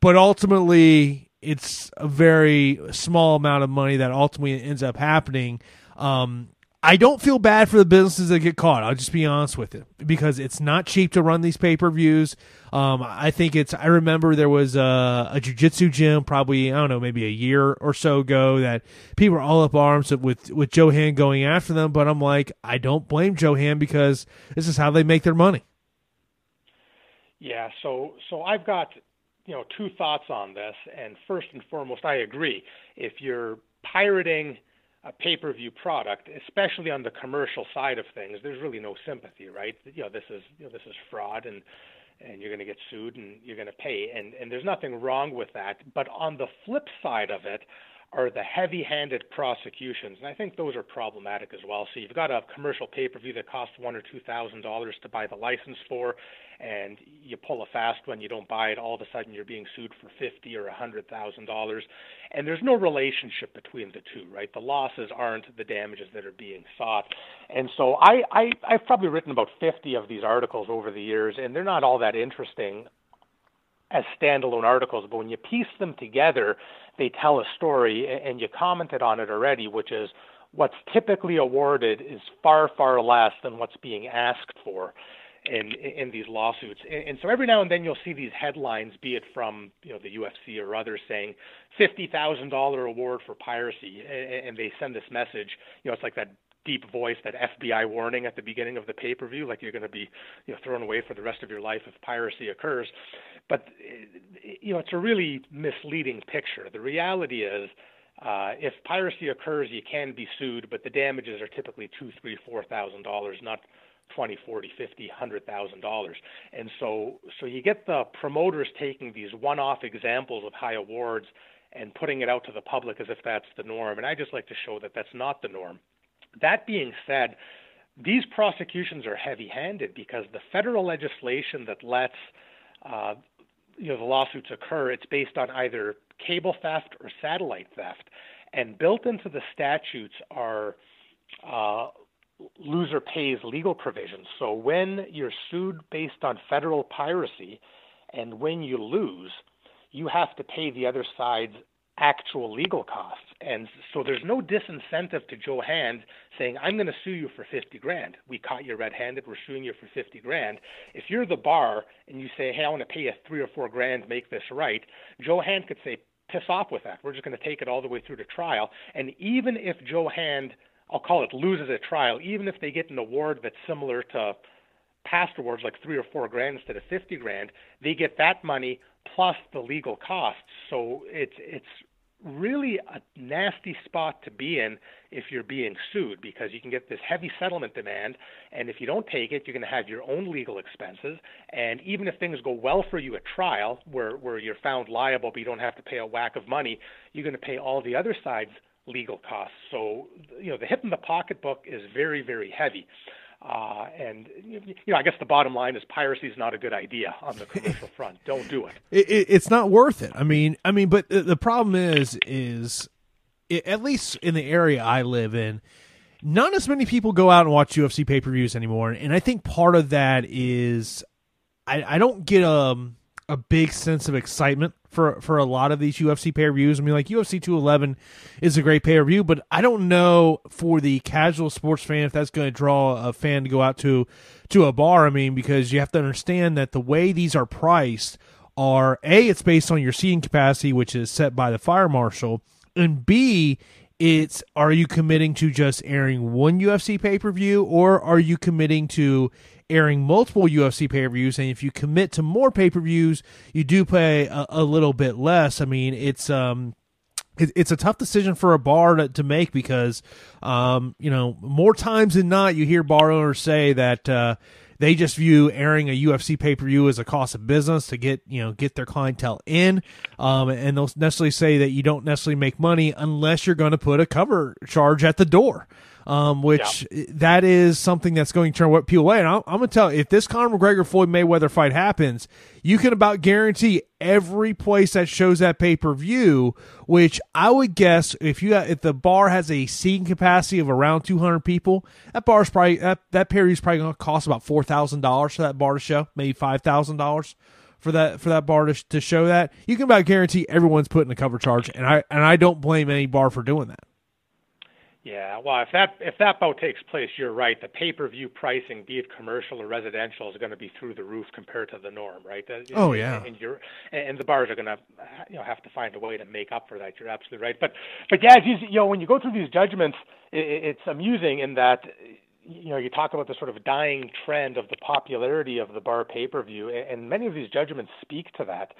but ultimately it's a very small amount of money that ultimately ends up happening. Um, I don't feel bad for the businesses that get caught. I'll just be honest with you because it's not cheap to run these pay per views. Um, I think it's. I remember there was a, a jujitsu gym, probably I don't know, maybe a year or so ago, that people were all up arms with with Joe Hand going after them. But I'm like, I don't blame Joe Hand because this is how they make their money. Yeah. So so I've got you know two thoughts on this, and first and foremost, I agree. If you're pirating a pay-per-view product, especially on the commercial side of things, there's really no sympathy, right? You know, this is you know this is fraud, and and you're going to get sued and you're going to pay, and and there's nothing wrong with that. But on the flip side of it, are the heavy-handed prosecutions, and I think those are problematic as well. So you've got a commercial pay-per-view that costs one or two thousand dollars to buy the license for, and you pull a fast one, you don't buy it. All of a sudden, you're being sued for fifty or a hundred thousand dollars, and there's no relationship between the two, right? The losses aren't the damages that are being sought, and so I, I I've probably written about fifty of these articles over the years, and they're not all that interesting as standalone articles, but when you piece them together, they tell a story, and you commented on it already, which is what's typically awarded is far, far less than what's being asked for in in these lawsuits. And, and so every now and then you'll see these headlines, be it from you know the UFC or others, saying fifty thousand dollar award for piracy, and, and they send this message. You know, it's like that deep voice, that FBI warning at the beginning of the pay per view, like you're going to be you know thrown away for the rest of your life if piracy occurs. But you know, it's a really misleading picture. The reality is. Uh, if piracy occurs, you can be sued, but the damages are typically two, three, four thousand dollars, not twenty, forty, fifty, hundred thousand dollars. And so, so you get the promoters taking these one-off examples of high awards and putting it out to the public as if that's the norm. And I just like to show that that's not the norm. That being said, these prosecutions are heavy-handed because the federal legislation that lets uh, you know the lawsuits occur, it's based on either cable theft or satellite theft, and built into the statutes are uh, loser pays legal provisions. So when you're sued based on federal piracy, and when you lose, you have to pay the other side's actual legal costs. And so there's no disincentive to Joe Hand saying, I'm going to sue you for 50 grand. We caught you red handed. We're suing you for 50 grand. If you're the bar and you say, hey, I want to pay you three or four grand, make this right, Joe Hand could say, piss off with that. We're just going to take it all the way through to trial. And even if Joe Hand, I'll call it loses a trial, even if they get an award that's similar to past awards like three or four grand instead of 50 grand, they get that money plus the legal costs. So it's it's really a nasty spot to be in if you're being sued because you can get this heavy settlement demand and if you don't take it you're going to have your own legal expenses. And even if things go well for you at trial where where you're found liable but you don't have to pay a whack of money you're going to pay all the other side's legal costs. So you know the hip in the pocketbook is very very heavy uh, and you know, I guess the bottom line is piracy is not a good idea on the commercial front. Don't do it. it, it it's not worth it. I mean, I mean, but the, problem is, is it, at least in the area I live in, not as many people go out and watch UFC pay per views anymore. And I think part of that is I, I don't get um, a big sense of excitement for for a lot of these UFC pay per views. I mean, like UFC 211 is a great pay per view, but I don't know for the casual sports fan if that's going to draw a fan to go out to to a bar. I mean, because you have to understand that the way these are priced are a it's based on your seating capacity, which is set by the fire marshal, and b it's are you committing to just airing one UFC pay per view or are you committing to airing multiple UFC pay per views? And if you commit to more pay per views, you do pay a, a, little bit less. I mean, it's um, it, it's a tough decision for a bar to, to make because um, you know, more times than not, you hear bar owners say that. Uh, they just view airing a UFC pay per view as a cost of business to get you know get their clientele in, um, and they'll necessarily say that you don't necessarily make money unless you're going to put a cover charge at the door um, which yeah. that is something that's going to turn what people away. And I'm, I'm going to tell you, if this Conor McGregor Floyd Mayweather fight happens, you can about guarantee every place that shows that pay per view. Which I would guess if you if the bar has a seating capacity of around 200 people, that bar's probably that that pay per view is probably going to cost about four thousand dollars for that bar to show, maybe five thousand dollars for that for that bar to, to show that. You can about guarantee everyone's putting a cover charge, and I and I don't blame any bar for doing that. Yeah, well, if that if that bout takes place, you're right. The pay-per-view pricing, be it commercial or residential, is going to be through the roof compared to the norm, right? Oh yeah. And you're and the bars are going to you know have to find a way to make up for that. You're absolutely right. But but yeah, you, you know when you go through these judgments, it, it's amusing in that you know you talk about the sort of dying trend of the popularity of the bar pay-per-view, and many of these judgments speak to that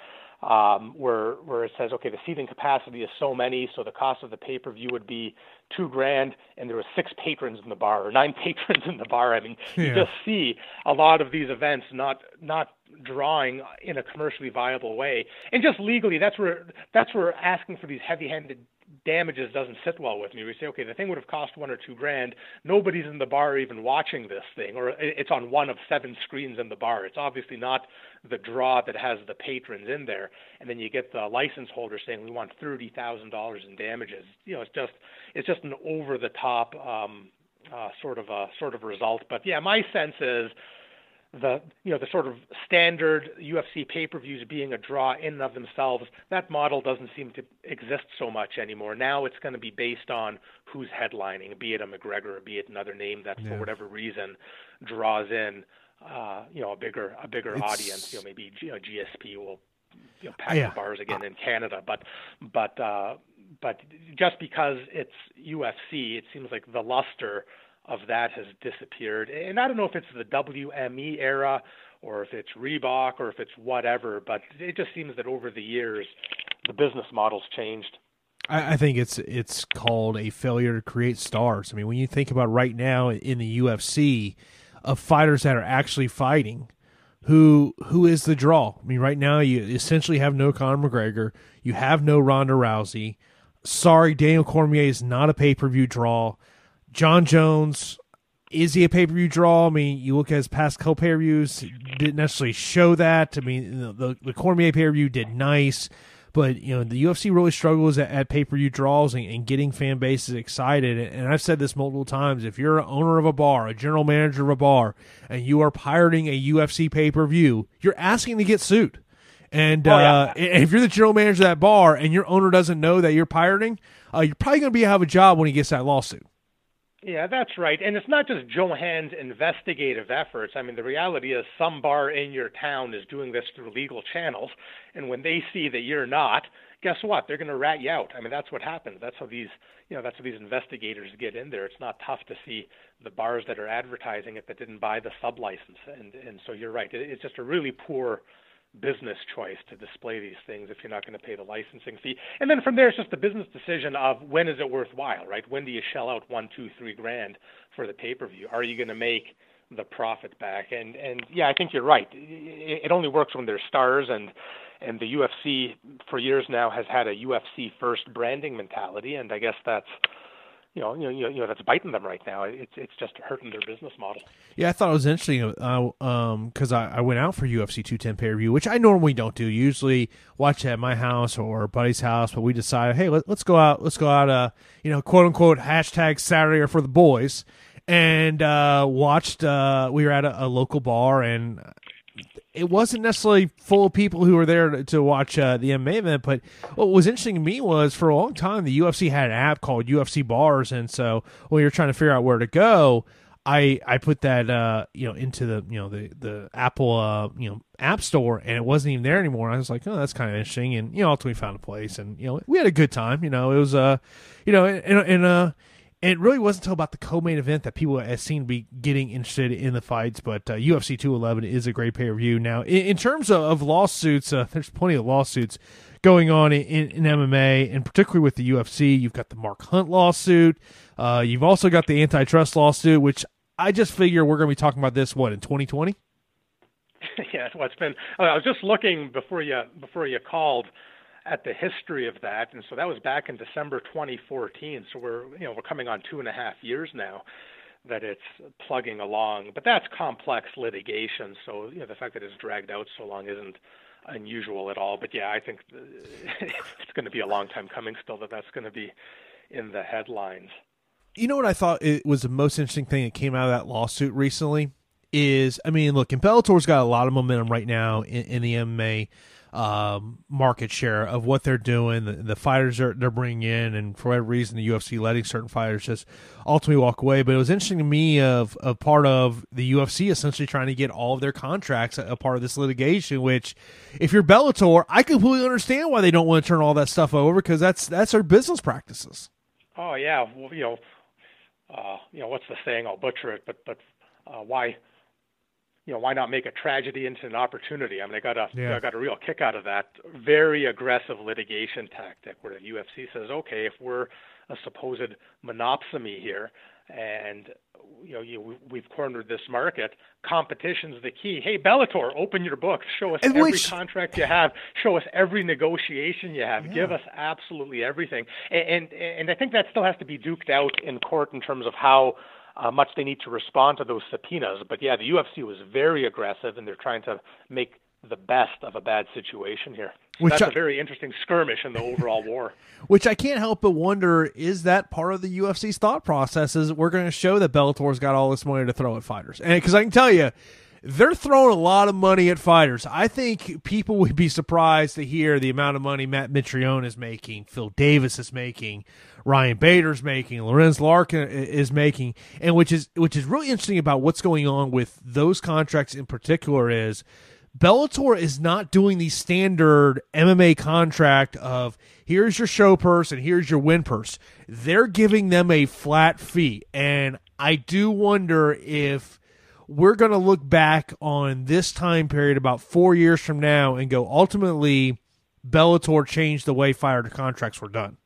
um, where where it says, okay, the seating capacity is so many, so the cost of the pay per view would be two grand, and there were six patrons in the bar or nine patrons in the bar. I mean, yeah. you just see a lot of these events not not drawing in a commercially viable way, and just legally, that's where that's where asking for these heavy-handed damages doesn't sit well with me. We say, okay, the thing would have cost one or two grand. Nobody's in the bar even watching this thing, or it's on one of seven screens in the bar. It's obviously not the draw that has the patrons in there. And then you get the license holder saying we want thirty thousand dollars in damages. You know, it's just it's just an over the top um, uh, sort of a sort of result. But yeah, my sense is the you know the sort of standard UFC pay-per-views being a draw in and of themselves, that model doesn't seem to exist so much anymore. Now it's going to be based on who's headlining, be it a McGregor or be it another name that yeah. for whatever reason draws in uh, you know a bigger a bigger it's... audience. You know maybe you know, GSP will you know, pack yeah. the bars again uh, in Canada, but but uh, but just because it's UFC, it seems like the luster of that has disappeared. And I don't know if it's the WME era or if it's Reebok or if it's whatever, but it just seems that over the years the business model's changed. I, think it's it's called a failure to create stars. I mean, when you think about right now in the UFC, of fighters that are actually fighting, who who is the draw? I mean, right now you essentially have no Conor McGregor, you have no Ronda Rousey. Sorry, Daniel Cormier is not a pay per view draw. Jon Jones, is he a pay per view draw? I mean, you look at his past couple pay per views, didn't necessarily show that. I mean, the, the, the Cormier pay per view did nice, but you know the UFC really struggles at, at pay per view draws and, and, getting fan bases excited. And I've said this multiple times: if you're an owner of a bar, a general manager of a bar, and you are pirating a UFC pay per view, you're asking to get sued. And oh, yeah. uh, if you're the general manager of that bar and your owner doesn't know that you're pirating, uh, you're probably going to be out of a job when he gets that lawsuit. Yeah, that's right. And it's not just Joe Hand's investigative efforts. I mean, the reality is some bar in your town is doing this through legal channels. And when they see that you're not, guess what? They're going to rat you out. I mean, that's what happens. That's how these, you know, that's how these investigators get in there. It's not tough to see the bars that are advertising it that didn't buy the sub license. And, and so you're right. It's just a really poor business choice to display these things if you're not going to pay the licensing fee. And then from there, it's just a business decision of when is it worthwhile, right? When do you shell out one, two, three grand for the pay per view? Are you going to make the profit back? And and yeah, I think you're right. It, it only works when there's stars and and the UFC for years now has had a UFC first branding mentality, and I guess that's you know, you know, you know, that's biting them right now. It's it's just hurting their business model. Yeah, I thought it was interesting. Uh, um, because I, I went out for UFC 210 pay per view, which I normally don't do. Usually watch at my house or buddy's house, but we decided, hey, let, us go out. Let's go out. Uh, you know, quote unquote hashtag Saturday or for the boys, and uh, watched. Uh, we were at a, a local bar and it wasn't necessarily full of people who were there to, to watch uh, the MMA event. But what was interesting to me was for a long time the UFC had an app called UFC Bars, and so when you're trying to figure out where to go, I I put that uh you know into the you know the the Apple uh you know App Store and it wasn't even there anymore. I was like, oh, that's kind of interesting, and you know ultimately found a place, and you know we had a good time. You know it was uh you know and and uh and it really wasn't until about the co-main event that people have seemed to be getting interested in the fights. But uh, UFC 211 is a great pay per view. Now, in, in, terms of, of lawsuits, uh, there's plenty of lawsuits going on in, in, MMA, and particularly with the UFC. You've got the Mark Hunt lawsuit. Uh, you've also got the antitrust lawsuit, which I just figure we're going to be talking about this what in 2020. yeah, well, it's been. I was just looking before you before you called at the history of that, and so that was back in December 2014. So we're you know we're coming on two and a half years now that it's plugging along. But that's complex litigation, so you know the fact that it's dragged out so long isn't unusual at all. But yeah, I think it's going to be a long time coming still that that's going to be in the headlines. You know what I thought it was the most interesting thing that came out of that lawsuit recently is I mean, look, and Bellator's got a lot of momentum right now in, in the MMA um, market share of what they're doing, the, the fighters are, they're bringing in, and for whatever reason, the UFC letting certain fighters just ultimately walk away. But it was interesting to me of a part of the UFC essentially trying to get all of their contracts a, a part of this litigation. Which, if you're Bellator, I completely understand why they don't want to turn all that stuff over because that's that's their business practices. Oh yeah, well, you know, uh, you know what's the saying? I'll butcher it, but but uh, why you know, why not make a tragedy into an opportunity? I mean, I got a yeah. I got a real kick out of that very aggressive litigation tactic where the UFC says, okay, if we're a supposed monopsony here, and you know, you, we've cornered this market. Competition's the key. Hey, Bellator, open your books. Show us and every which... contract you have. Show us every negotiation you have. Yeah. Give us absolutely everything. And, and and I think that still has to be duked out in court in terms of how uh, much they need to respond to those subpoenas. But yeah, the UFC was very aggressive, and they're trying to make the best of a bad situation here. Which That's I, a very interesting skirmish in the overall war. Which I can't help but wonder is that part of the UFC's thought process? Is we're going to show that Bellator's got all this money to throw at fighters, and because I can tell you. They're throwing a lot of money at fighters. I think people would be surprised to hear the amount of money Matt Mitrione is making, Phil Davis is making, Ryan Bader's making, Lorenz Larkin is making, and which is which is really interesting about what's going on with those contracts in particular is Bellator is not doing the standard MMA contract of here's your show purse and here's your win purse. They're giving them a flat fee, and I do wonder if we're going to look back on this time period about four years from now and go ultimately Bellator changed the way fighter contracts were done.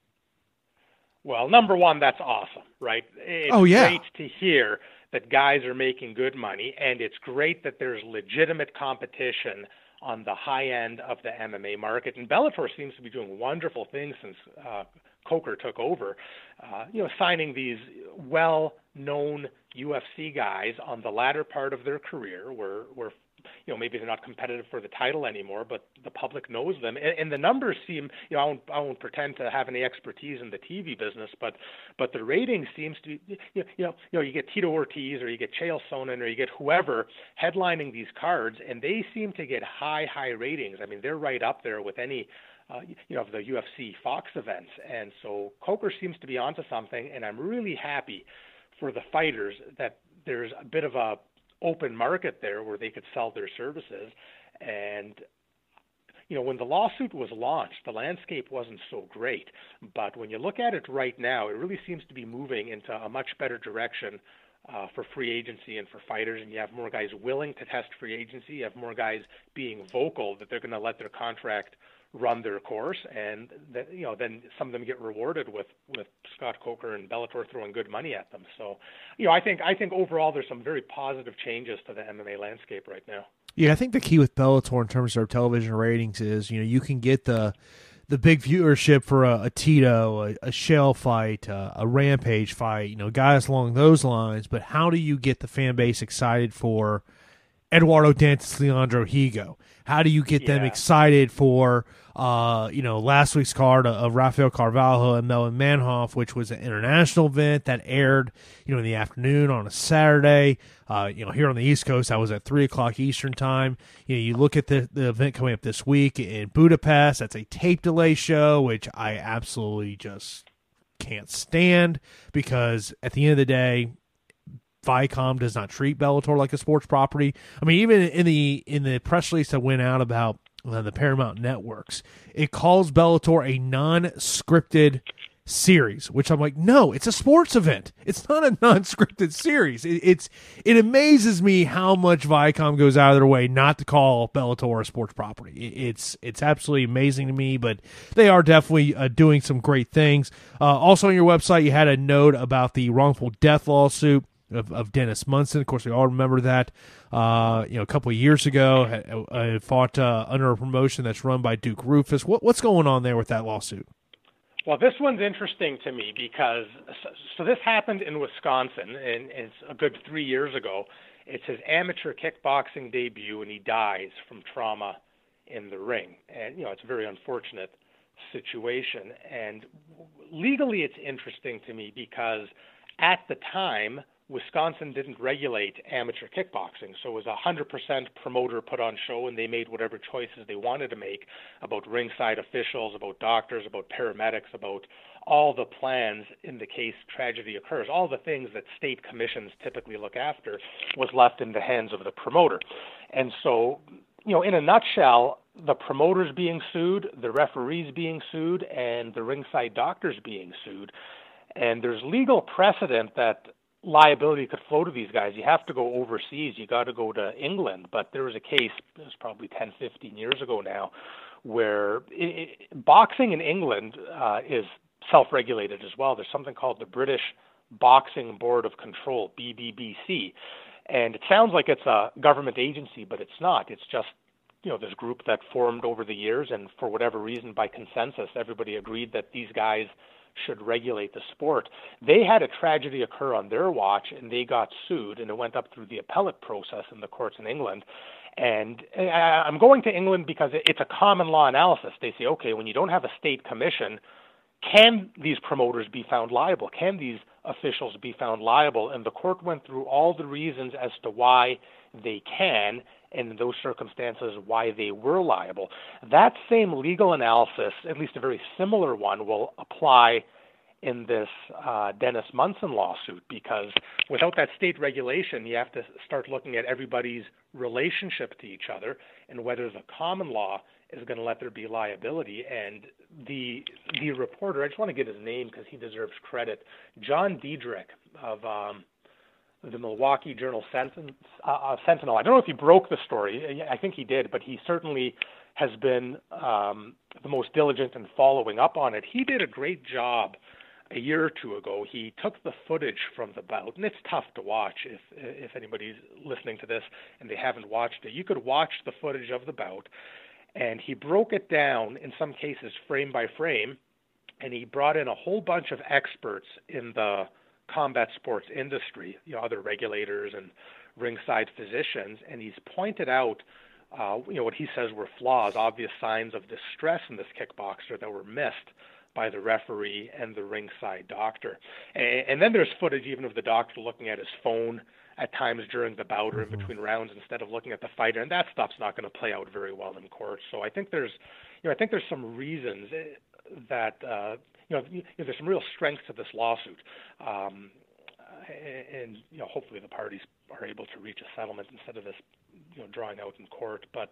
Well, number one, that's awesome, right? It's oh, yeah. great to hear that guys are making good money, and it's great that there's legitimate competition on the high end of the MMA market. And Bellator seems to be doing wonderful things since uh, Coker took over. Uh, you know, signing these well-known UFC guys on the latter part of their career, where where you know maybe they're not competitive for the title anymore, but the public knows them, and, and the numbers seem you know I won't, I won't pretend to have any expertise in the TV business, but but the rating seems to be you know you know, you, know, you get Tito Ortiz or you get Chael Sonnen or you get whoever headlining these cards, and they seem to get high high ratings. I mean they're right up there with any uh, you know, the UFC Fox events. And so Coker seems to be onto something, and I'm really happy for the fighters that there's a bit of a open market there where they could sell their services. And you know, when the lawsuit was launched, the landscape wasn't so great. But when you look at it right now, it really seems to be moving into a much better direction uh, for free agency and for fighters. And you have more guys willing to test free agency. You have more guys being vocal that they're going to let their contract run their course, and that, you know then some of them get rewarded with with Scott Coker and Bellator throwing good money at them. So, you know, I think I think overall there's some very positive changes to the MMA landscape right now. Yeah, I think the key with Bellator in terms of television ratings is you know you can get the the big viewership for a, a Tito, a, a Chael fight, a Rampage fight, you know, guys along those lines. But how do you get the fan base excited for Eduardo Dantas, Leandro Higo? How do you get them excited for uh, you know last week's card of Rafael Carvalho and Melvin Manhoff, which was an international event that aired you know in the afternoon on a Saturday. Uh, you know here on the East Coast, that was at three o'clock Eastern time. You know you look at the the event coming up this week in Budapest. That's a tape delay show, which I absolutely just can't stand because at the end of the day, Viacom does not treat Bellator like a sports property. I mean, even in the in the press release that went out about uh, the Paramount networks, it calls Bellator a non-scripted series, which I'm like, no, it's a sports event. It's not a non-scripted series. It, it's it amazes me how much Viacom goes out of their way not to call Bellator a sports property. It, it's it's absolutely amazing to me, but they are definitely uh, doing some great things. Uh, also on your website, you had a note about the wrongful death lawsuit of, of Dennis Munson. Of course, we all remember that. Uh, you know, a couple of years ago, uh, uh, fought uh, under a promotion that's run by Duke Roufus. What, what's going on there with that lawsuit? Well, this one's interesting to me because so, so this happened in Wisconsin, and it's a good three years ago. It's his amateur kickboxing debut, and he dies from trauma in the ring. And you know, it's a very unfortunate situation. And legally, it's interesting to me because at the time, Wisconsin didn't regulate amateur kickboxing, so it was a 100% promoter put on show, and they made whatever choices they wanted to make about ringside officials, about doctors, about paramedics, about all the plans in the case tragedy occurs. All the things that state commissions typically look after was left in the hands of the promoter. And so, you know, in a nutshell, the promoters being sued, the referees being sued, and the ringside doctors being sued. And there's legal precedent that liability could flow to these guys. You have to go overseas. You got to go to England. But there was a case, it was probably 10, 15 years ago now, where it, it, boxing in England uh, is self regulated as well. There's something called the British Boxing Board of Control, BBBC. And it sounds like it's a government agency, but it's not. It's just you know this group that formed over the years, and for whatever reason, by consensus, everybody agreed that these guys should regulate the sport. They had a tragedy occur on their watch and they got sued and it went up through the appellate process in the courts in England. And I'm going to England because it's a common law analysis. They say, okay, when you don't have a state commission, can these promoters be found liable? Can these officials be found liable? And the court went through all the reasons as to why they can, and in those circumstances, why they were liable. That same legal analysis, at least a very similar one, will apply in this uh, Dennis Munson lawsuit because without that state regulation, you have to start looking at everybody's relationship to each other and whether the common law is going to let there be liability. And the the reporter, I just want to get his name because he deserves credit, John Diedrich of um, the Milwaukee Journal Sentinel. Uh, Sentinel. I don't know if he broke the story. I think he did, but he certainly has been um, the most diligent in following up on it. He did a great job a year or two ago. He took the footage from the bout, and it's tough to watch if if anybody's listening to this and they haven't watched it. You could watch the footage of the bout, and he broke it down in some cases frame by frame, and he brought in a whole bunch of experts in the combat sports industry, you know, other regulators and ringside physicians, and he's pointed out, uh, you know, what he says were flaws, obvious signs of distress in this kickboxer that were missed by the referee and the ringside doctor. And, and then there's footage even of the doctor looking at his phone at times during the bout or in between rounds instead of looking at the fighter, and that stuff's not going to play out very well in court. So I think there's, you know, I think there's some reasons eh, that uh, you know, there's some real strength to this lawsuit. Um, and you know, hopefully the parties are able to reach a settlement instead of this, you know, drawing out in court. But,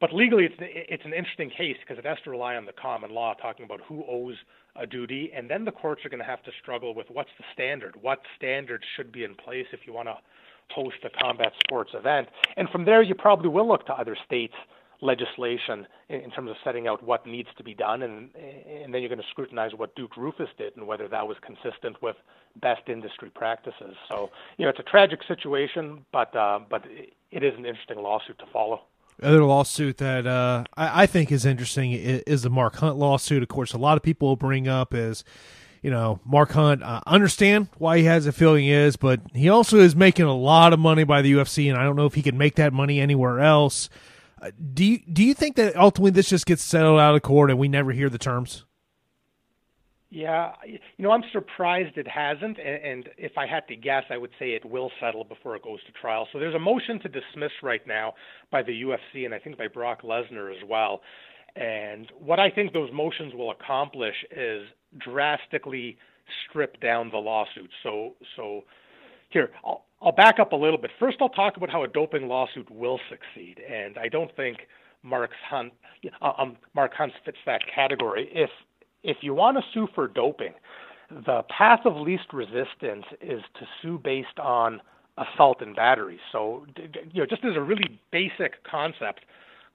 but legally, it's it's an interesting case because it has to rely on the common law, talking about who owes a duty, and then the courts are going to have to struggle with what's the standard, what standards should be in place if you want to host a combat sports event, and from there you probably will look to other states legislation in, terms of setting out what needs to be done, and and then you're going to scrutinize what Duke Roufus did and whether that was consistent with best industry practices. So you know it's a tragic situation, but uh, but it is an interesting lawsuit to follow. Other lawsuit that uh, I, I think is interesting is, the Mark Hunt lawsuit. Of course, a lot of people will bring up is you know, Mark Hunt, uh, understand why he has the feeling he is, but he also is making a lot of money by the UFC, and I don't know if he can make that money anywhere else. Do you do you think that ultimately this just gets settled out of court and we never hear the terms? Yeah, you know, I'm surprised it hasn't, and if I had to guess, I would say it will settle before it goes to trial. So there's a motion to dismiss right now by the UFC and I think by Brock Lesnar as well. And what I think those motions will accomplish is drastically strip down the lawsuit. So, so here, I'll, I'll back up a little bit. First, I'll talk about how a doping lawsuit will succeed, and I don't think Mark Hunt, uh, um, Mark Hunt fits that category. If if you want to sue for doping, the path of least resistance is to sue based on assault and battery. So, you know, just as a really basic concept,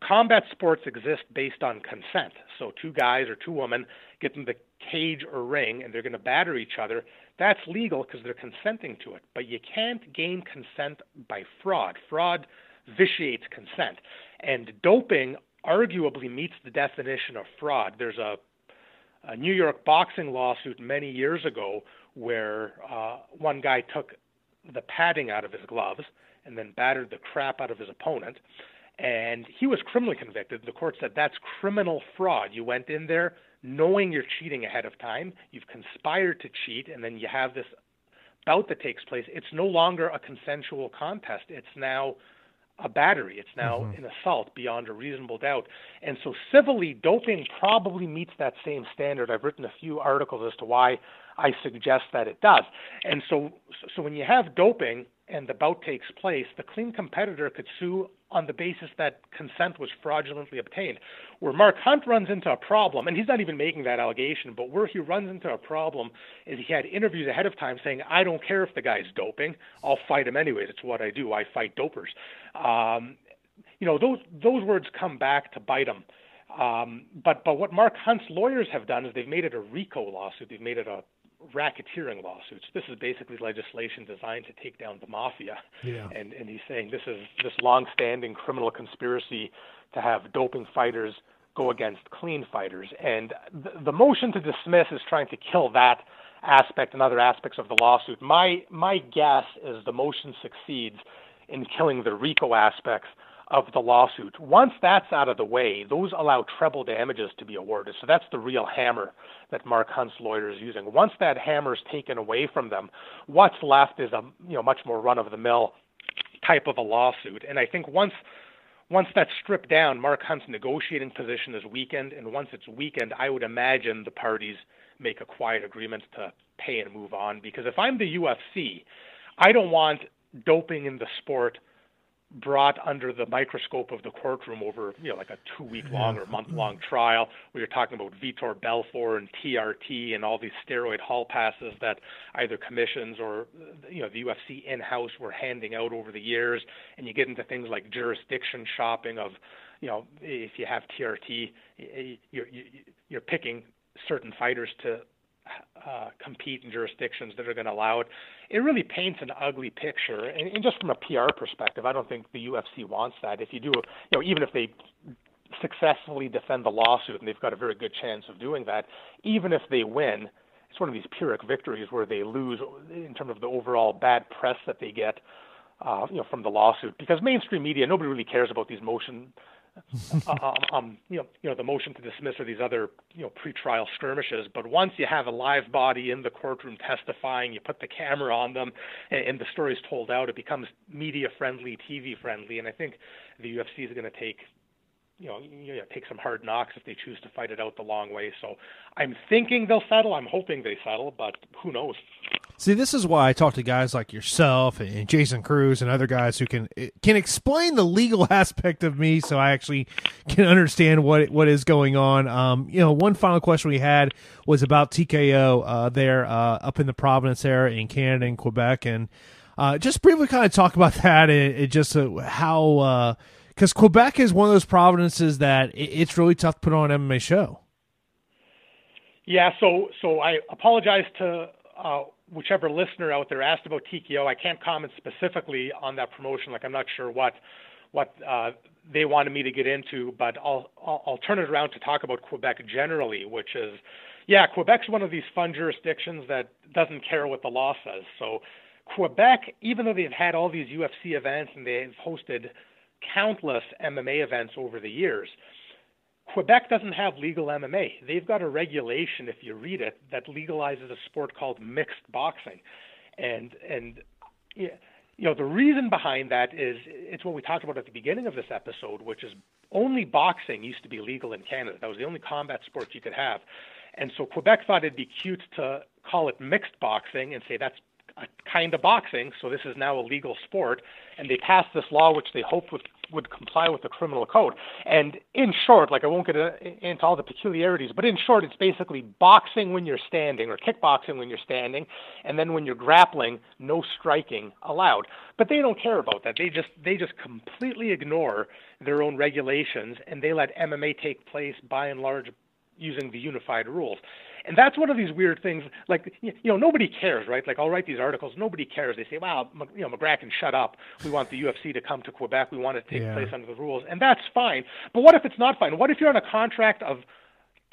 combat sports exist based on consent. So, two guys or two women get in the cage or ring and they're going to batter each other. That's legal because they're consenting to it. But you can't gain consent by fraud. Fraud vitiates consent. And doping arguably meets the definition of fraud. There's a, a New York boxing lawsuit many years ago where uh, one guy took the padding out of his gloves and then battered the crap out of his opponent. And he was criminally convicted. The court said that's criminal fraud. You went in there knowing you're cheating ahead of time, you've conspired to cheat, and then you have this bout that takes place. It's no longer a consensual contest. It's now a battery. It's now mm-hmm. an assault beyond a reasonable doubt. And so, civilly, doping probably meets that same standard. I've written a few articles as to why I suggest that it does. And so, so when you have doping and the bout takes place, the clean competitor could sue on the basis that consent was fraudulently obtained. Where Mark Hunt runs into a problem, and he's not even making that allegation, but where he runs into a problem is he had interviews ahead of time saying, I don't care if the guy's doping, I'll fight him anyways. It's what I do. I fight dopers. Um, you know, those those words come back to bite him. Um, but but what Mark Hunt's lawyers have done is they've made it a RICO lawsuit. They've made it a racketeering lawsuits. This is basically legislation designed to take down the mafia. Yeah. And and he's saying this is this long-standing criminal conspiracy to have doping fighters go against clean fighters. And the, the motion to dismiss is trying to kill that aspect and other aspects of the lawsuit. My my guess is the motion succeeds in killing the RICO aspects of the lawsuit. Once that's out of the way, those allow treble damages to be awarded. So that's the real hammer that Mark Hunt's lawyer is using. Once that hammer is taken away from them, what's left is a you know much more run of the mill type of a lawsuit. And I think once once that's stripped down, Mark Hunt's negotiating position is weakened, and once it's weakened, I would imagine the parties make a quiet agreement to pay and move on. Because if I'm the UFC, I don't want doping in the sport brought under the microscope of the courtroom over, you know, like a two week long or month long mm-hmm. trial. We you're talking about Vitor Belfort and TRT and all these steroid hall passes that either commissions or, you know, the UFC in house were handing out over the years. And you get into things like jurisdiction shopping of, you know, if you have TRT, you're, you're picking certain fighters to uh, compete in jurisdictions that are going to allow it. It really paints an ugly picture, and, and just from a PR perspective, I don't think the UFC wants that. If you do, you know, even if they successfully defend the lawsuit, and they've got a very good chance of doing that, even if they win, it's one of these Pyrrhic victories where they lose in terms of the overall bad press that they get, uh, you know, from the lawsuit. Because mainstream media, nobody really cares about these motion um, um, you know, you know, the motion to dismiss or these other, you know, pretrial skirmishes. But once you have a live body in the courtroom testifying, you put the camera on them, and, and the story's told out, it becomes media friendly, TV friendly. And I think the UFC is going to take you know, you know, take some hard knocks if they choose to fight it out the long way. So I'm thinking they'll settle. I'm hoping they settle, but who knows? See, this is why I talk to guys like yourself and Jason Cruz and other guys who can can explain the legal aspect of me, so I actually can understand what what is going on. Um, you know, one final question we had was about TKO uh, there uh, up in the Providence area in Canada and Quebec, and uh, just briefly kind of talk about that and, and just uh, how uh, because Quebec is one of those provinces that it's really tough to put on an MMA show. Yeah, so so I apologize to uh, whichever listener out there asked about TKO. I can't comment specifically on that promotion. Like I'm not sure what what uh, they wanted me to get into, but I'll, I'll I'll turn it around to talk about Quebec generally, which is Yeah, Quebec's one of these fun jurisdictions that doesn't care what the law says. So Quebec, even though they've had all these UFC events and they've hosted countless MMA events over the years, Quebec doesn't have legal MMA. They've got a regulation, if you read it, that legalizes a sport called mixed boxing, and and you know the reason behind that is it's what we talked about at the beginning of this episode, which is only boxing used to be legal in Canada. That was the only combat sport you could have, and so Quebec thought it'd be cute to call it mixed boxing and say that's a kind of boxing, so this is now a legal sport, and they passed this law which they hoped would would comply with the criminal code. And in short, like I won't get uh, into all the peculiarities, but in short, it's basically boxing when you're standing or kickboxing when you're standing, and then when you're grappling, no striking allowed. But they don't care about that. They just they just completely ignore their own regulations and they let MMA take place by and large using the unified rules and that's one of these weird things. Like you know, nobody cares, right? Like I'll write these articles, nobody cares. They say, "Wow, you know, Magraken can shut up. We want the UFC to come to Quebec. We want it to take yeah. place under the rules," and that's fine. But what if it's not fine? What if you're on a contract of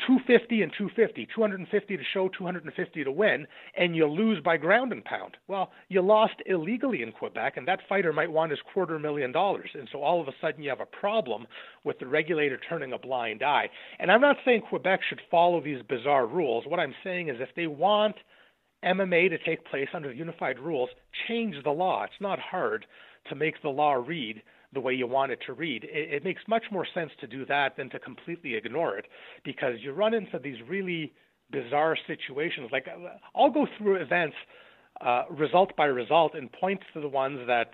250 and 250, 250 to show, 250 to win, and you lose by ground and pound. Well, you lost illegally in Quebec, and that fighter might want his quarter million dollars. And so all of a sudden you have a problem with the regulator turning a blind eye. And I'm not saying Quebec should follow these bizarre rules. What I'm saying is if they want MMA to take place under unified rules, change the law. It's not hard to make the law read the way you want it to read. It, it makes much more sense to do that than to completely ignore it because you run into these really bizarre situations. Like I'll go through events uh, result by result and point to the ones that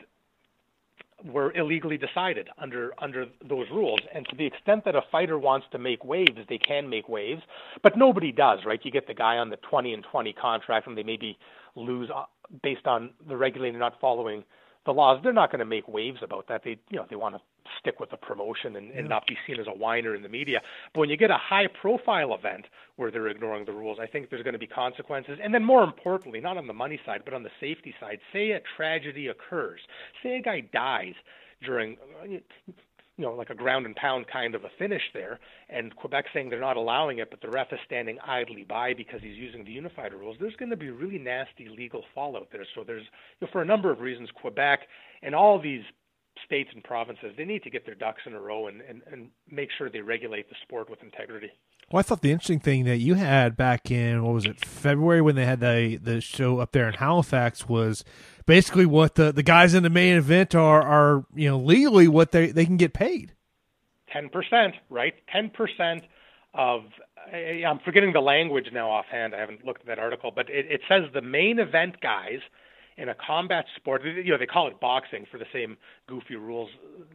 were illegally decided under under those rules. And to the extent that a fighter wants to make waves, they can make waves, but nobody does, right? You get the guy on the 20 and 20 contract, and they maybe lose uh, based on the regulator not following the laws, they're not going to make waves about that. They, you know, they want to stick with the promotion and, and not be seen as a whiner in the media. But when you get a high profile event where they're ignoring the rules, I think there's going to be consequences. And then more importantly, not on the money side, but on the safety side, say a tragedy occurs. Say a guy dies during you know, like a ground and pound kind of a finish there. And Quebec saying they're not allowing it, but the ref is standing idly by because he's using the unified rules. There's going to be really nasty legal fallout there. So there's, you know, for a number of reasons, Quebec and all these states and provinces, they need to get their ducks in a row and, and, and make sure they regulate the sport with integrity. Well, I thought the interesting thing that you had back in what was it February when they had the the show up there in Halifax was basically what the, the guys in the main event are are you know legally what they they can get paid. Ten percent, right? Ten percent of I'm forgetting the language now offhand. I haven't looked at that article, but it, it says the main event guys in a combat sport, you know, they call it boxing for the same goofy rules,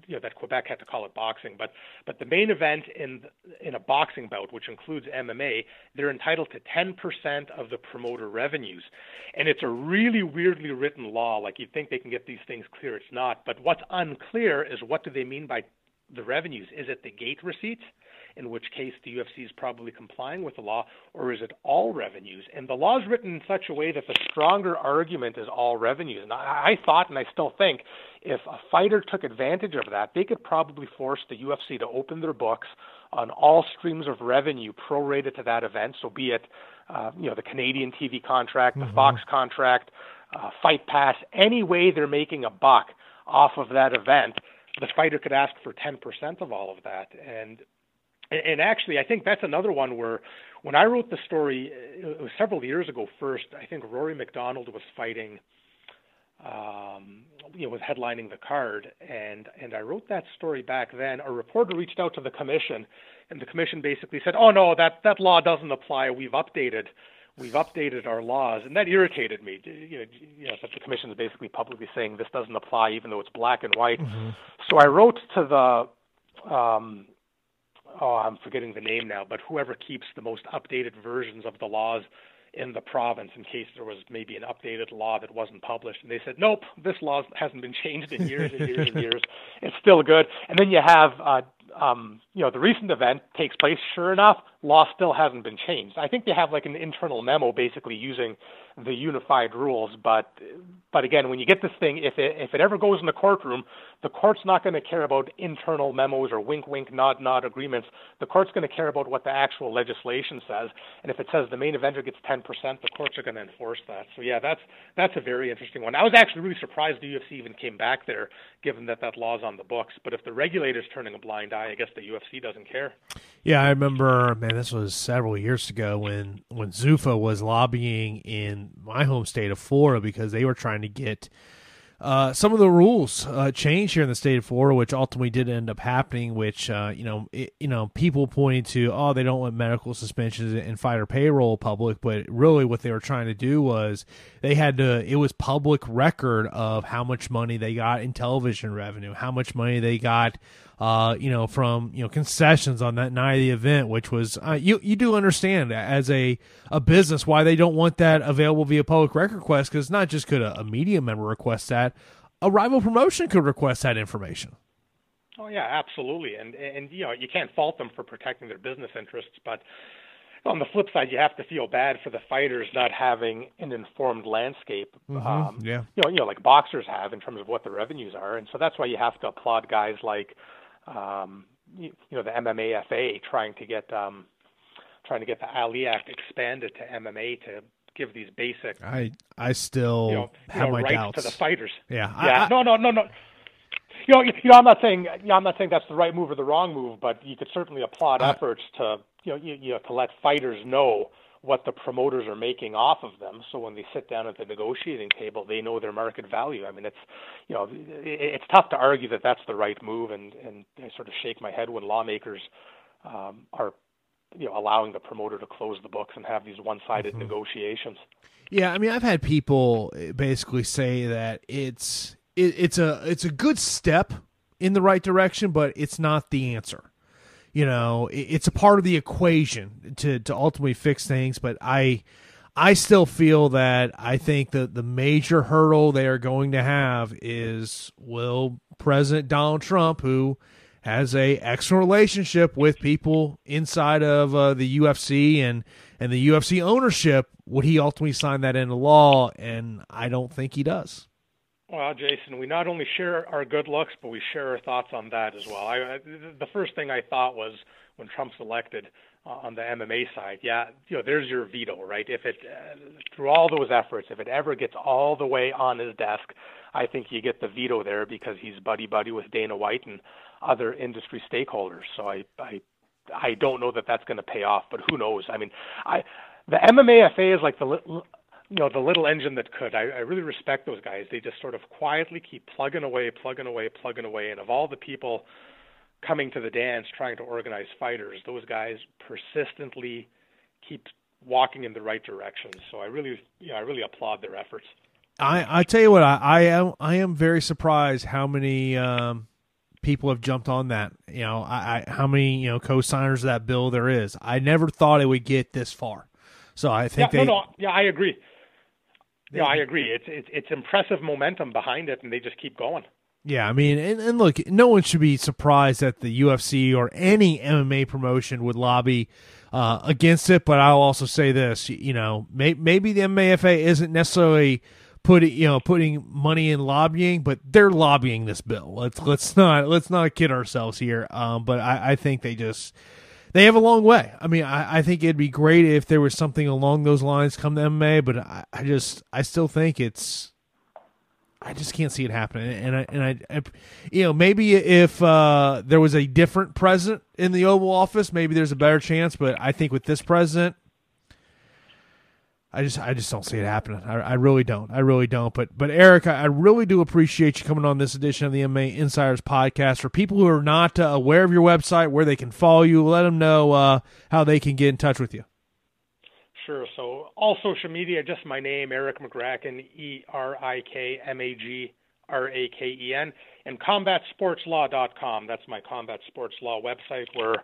you know, that Quebec had to call it boxing. But but the main event in in a boxing bout, which includes MMA, they're entitled to 10% of the promoter revenues, and it's a really weirdly written law. Like you'd think they can get these things clear, it's not. But what's unclear is what do they mean by the revenues? Is it the gate receipts? in which case the UFC is probably complying with the law, or is it all revenues? And the law is written in such a way that the stronger argument is all revenues. And I, I thought, and I still think, if a fighter took advantage of that, they could probably force the UFC to open their books on all streams of revenue prorated to that event. So be it, uh, you know, the Canadian TV contract, the mm-hmm. Fox contract, uh, Fight Pass, any way they're making a buck off of that event, the fighter could ask for 10% of all of that. And and actually, I think that's another one where when I wrote the story, it was several years ago first, I think Rory MacDonald was fighting, um, you know, was headlining the card. And, and I wrote that story back then. A reporter reached out to the commission, and the commission basically said, oh, no, that, that law doesn't apply. We've updated. We've updated our laws, and that irritated me. You know, you know the commission is basically publicly saying this doesn't apply, even though it's black and white. Mm-hmm. So I wrote to the um, oh, I'm forgetting the name now, but whoever keeps the most updated versions of the laws in the province in case there was maybe an updated law that wasn't published. And they said, nope, this law hasn't been changed in years and years and years. It's still good. And then you have, uh, um, you know, the recent event takes place. Sure enough, law still hasn't been changed. I think they have like an internal memo basically using the unified rules, but but again, when you get this thing, if it if it ever goes in the courtroom, the court's not going to care about internal memos or wink wink nod nod agreements. The court's going to care about what the actual legislation says, and if it says the main eventer gets 10%, the courts are going to enforce that. So yeah, that's that's a very interesting one. I was actually really surprised the UFC even came back there, given that that law's on the books. But if the regulator's turning a blind eye, I guess the UFC doesn't care. Yeah, I remember, man, this was several years ago when when Zuffa was lobbying in my home state of Florida because they were trying to get uh, some of the rules uh, changed here in the state of Florida, which ultimately did end up happening. Which uh, you know, it, you know, people pointing to, oh, they don't want medical suspensions and fighter payroll public, but really what they were trying to do was they had to. It was public record of how much money they got in television revenue, how much money they got uh, you know, from you know concessions on that night of the event, which was uh, you you do understand as a a business why they don't want that available via public record request because not just could a, a media member request that, a rival promotion could request that information. Oh yeah, absolutely, and and you know you can't fault them for protecting their business interests, but on the flip side, you have to feel bad for the fighters not having an informed landscape. Mm-hmm. Um, yeah, you know, you know, like boxers have in terms of what the revenues are, and so that's why you have to applaud guys like um, you, you know the MMAFA trying to get um, trying to get the Ali Act expanded to MMA to give these basic. I I still you know, have you know, my rights doubts to the fighters. Yeah, yeah. I, no, no, no, no. You know, you know, I'm not saying, you know, I'm not saying that's the right move or the wrong move, but you could certainly applaud I, efforts to, you know, you, you know, to let fighters know what the promoters are making off of them. So when they sit down at the negotiating table, they know their market value. I mean, it's you know, it's tough to argue that that's the right move, and and I sort of shake my head when lawmakers um, are you know allowing the promoter to close the books and have these one-sided mm-hmm. negotiations. Yeah, I mean, I've had people basically say that it's it, it's a it's a good step in the right direction, but it's not the answer you know it's a part of the equation to to ultimately fix things but i i still feel that i think that the major hurdle they are going to have is will president donald trump who has a excellent relationship with people inside of uh, the UFC and and the UFC ownership would he ultimately sign that into law and I don't think he does. Well, Jason, we not only share our good looks, but we share our thoughts on that as well. I, the first thing I thought was when Trump's elected uh, on the MMA side, yeah, you know, there's your veto, right? If it uh, through all those efforts, if it ever gets all the way on his desk, I think you get the veto there because he's buddy buddy with Dana White and other industry stakeholders. So I I I don't know that that's going to pay off, but who knows? I mean, I the MMAFA is like the you know the little engine that could. I, I really respect those guys. They just sort of quietly keep plugging away, plugging away, plugging away. And of all the people coming to the dance trying to organize fighters, those guys persistently keep walking in the right direction. So I really, you know, I really applaud their efforts. I I tell you what, I, I am I am very surprised how many um, people have jumped on that. You know, I, I how many you know co-signers of that bill there is. I never thought it would get this far. So I think yeah, they. No, no, yeah, I agree. Yeah, I agree. It's it's it's impressive momentum behind it, and they just keep going. Yeah, I mean, and, and look, no one should be surprised that the UFC or any MMA promotion would lobby uh, against it. But I'll also say this: you know, may, maybe the MMAFA isn't necessarily putting you know putting money in lobbying, but they're lobbying this bill. Let's let's not let's not kid ourselves here. Um, but I, I think they just they have a long way. I mean, I, I think it'd be great if there was something along those lines come to MMA, but I, I just I still think it's I just can't see it happening. And I and I, I you know maybe if uh, there was a different president in the Oval Office, maybe there's a better chance. But I think with this president, I just I just don't see it happening. I, I really don't. I really don't. But but Erik, I, I, really do appreciate you coming on this edition of the MMA Insiders podcast. For people who are not uh, aware of your website, where they can follow you, let them know uh, how they can get in touch with you. Sure. So all social media, just my name, Erik Magraken, E R I K M A G R A K E N, and combatsportslaw.com. That's my combat sports law website where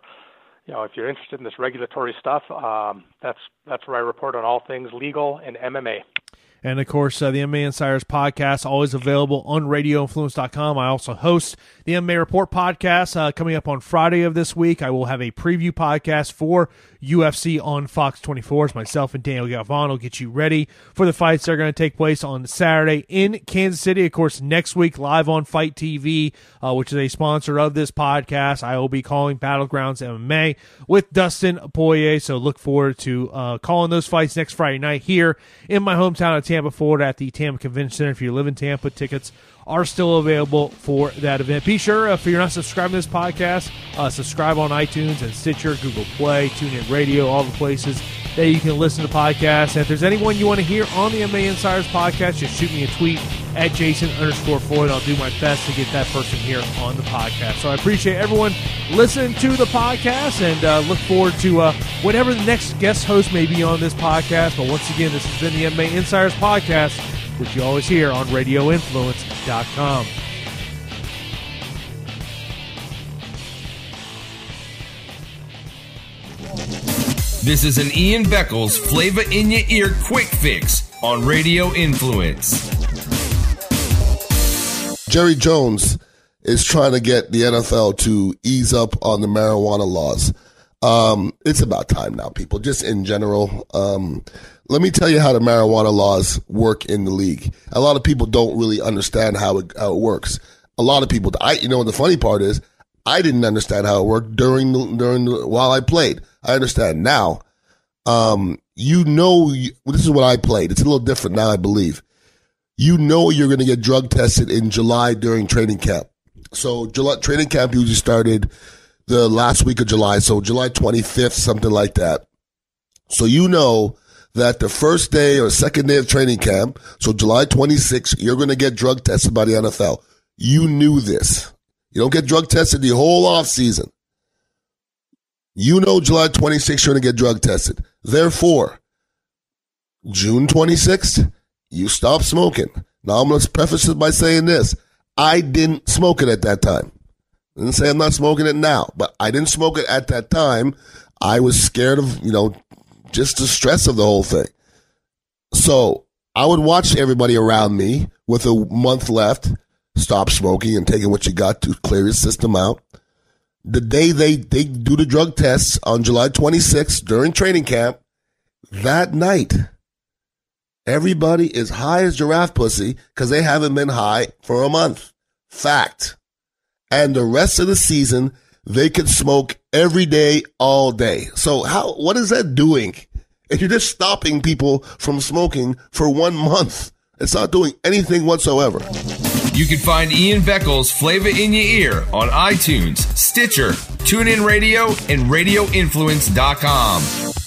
you know, if you're interested in this regulatory stuff, um, that's that's where I report on all things legal and MMA. And of course, uh, the MMA Insiders podcast always available on RadioInfluence.com. I also host the MMA Report podcast uh, coming up on Friday of this week. I will have a preview podcast for UFC on Fox 24. As myself and Daniel Galvan will get you ready for the fights that are going to take place on Saturday in Kansas City. Of course, next week live on FITE TV, uh, which is a sponsor of this podcast. I will be calling Battlegrounds MMA with Dustin Poirier. So look forward to uh, calling those fights next Friday night here in my hometown of Tampa, Florida at the Tampa Convention Center. If you live in Tampa, tickets are still available for that event. Be sure, if you're not subscribing to this podcast, uh, subscribe on iTunes and Stitcher, Google Play, TuneIn Radio, all the places that you can listen to podcasts. And if there's anyone you want to hear on the MMA Insiders podcast, just shoot me a tweet at Jason underscore Floyd. I'll do my best to get that person here on the podcast. So I appreciate everyone listening to the podcast and uh, look forward to uh, whatever the next guest host may be on this podcast. But once again, this has been the MMA Insiders podcast which you always hear on RadioInfluence.com. This is an Ian Beckles flavor in your ear quick fix on Radio Influence. Jerry Jones is trying to get the NFL to ease up on the marijuana laws. Um, it's about time now, people, just in general. Um, let me tell you how the marijuana laws work in the league. A lot of people don't really understand how it, how it works. A lot of people, I, you know, the funny part is I didn't understand how it worked during the, during the, while I played. I understand now. Um, you know, this is what I played. It's a little different now, I believe. You know, you're going to get drug tested in July during training camp. So July training camp usually started the last week of July. So July 25th, something like that. So you know that the first day or second day of training camp, so July 26th, you're going to get drug tested by the NFL. You knew this. You don't get drug tested the whole off season. You know July 26th, you're going to get drug tested. Therefore, June 26th, you stop smoking. Now I'm going to preface it by saying this. I didn't smoke it at that time. I didn't say I'm not smoking it now, but I didn't smoke it at that time. I was scared of, you know, just the stress of the whole thing. So I would watch everybody around me with a month left stop smoking and taking what you got to clear your system out. The day they, they do the drug tests on July 26th during training camp, that night, everybody is high as giraffe pussy because they haven't been high for a month. Fact. And the rest of the season, they could smoke every day, all day. So how, what is that doing? If you're just stopping people from smoking for one month, it's not doing anything whatsoever. You can find Ian Beckles' Flavor in Your Ear on iTunes, Stitcher, TuneIn Radio, and RadioInfluence.com.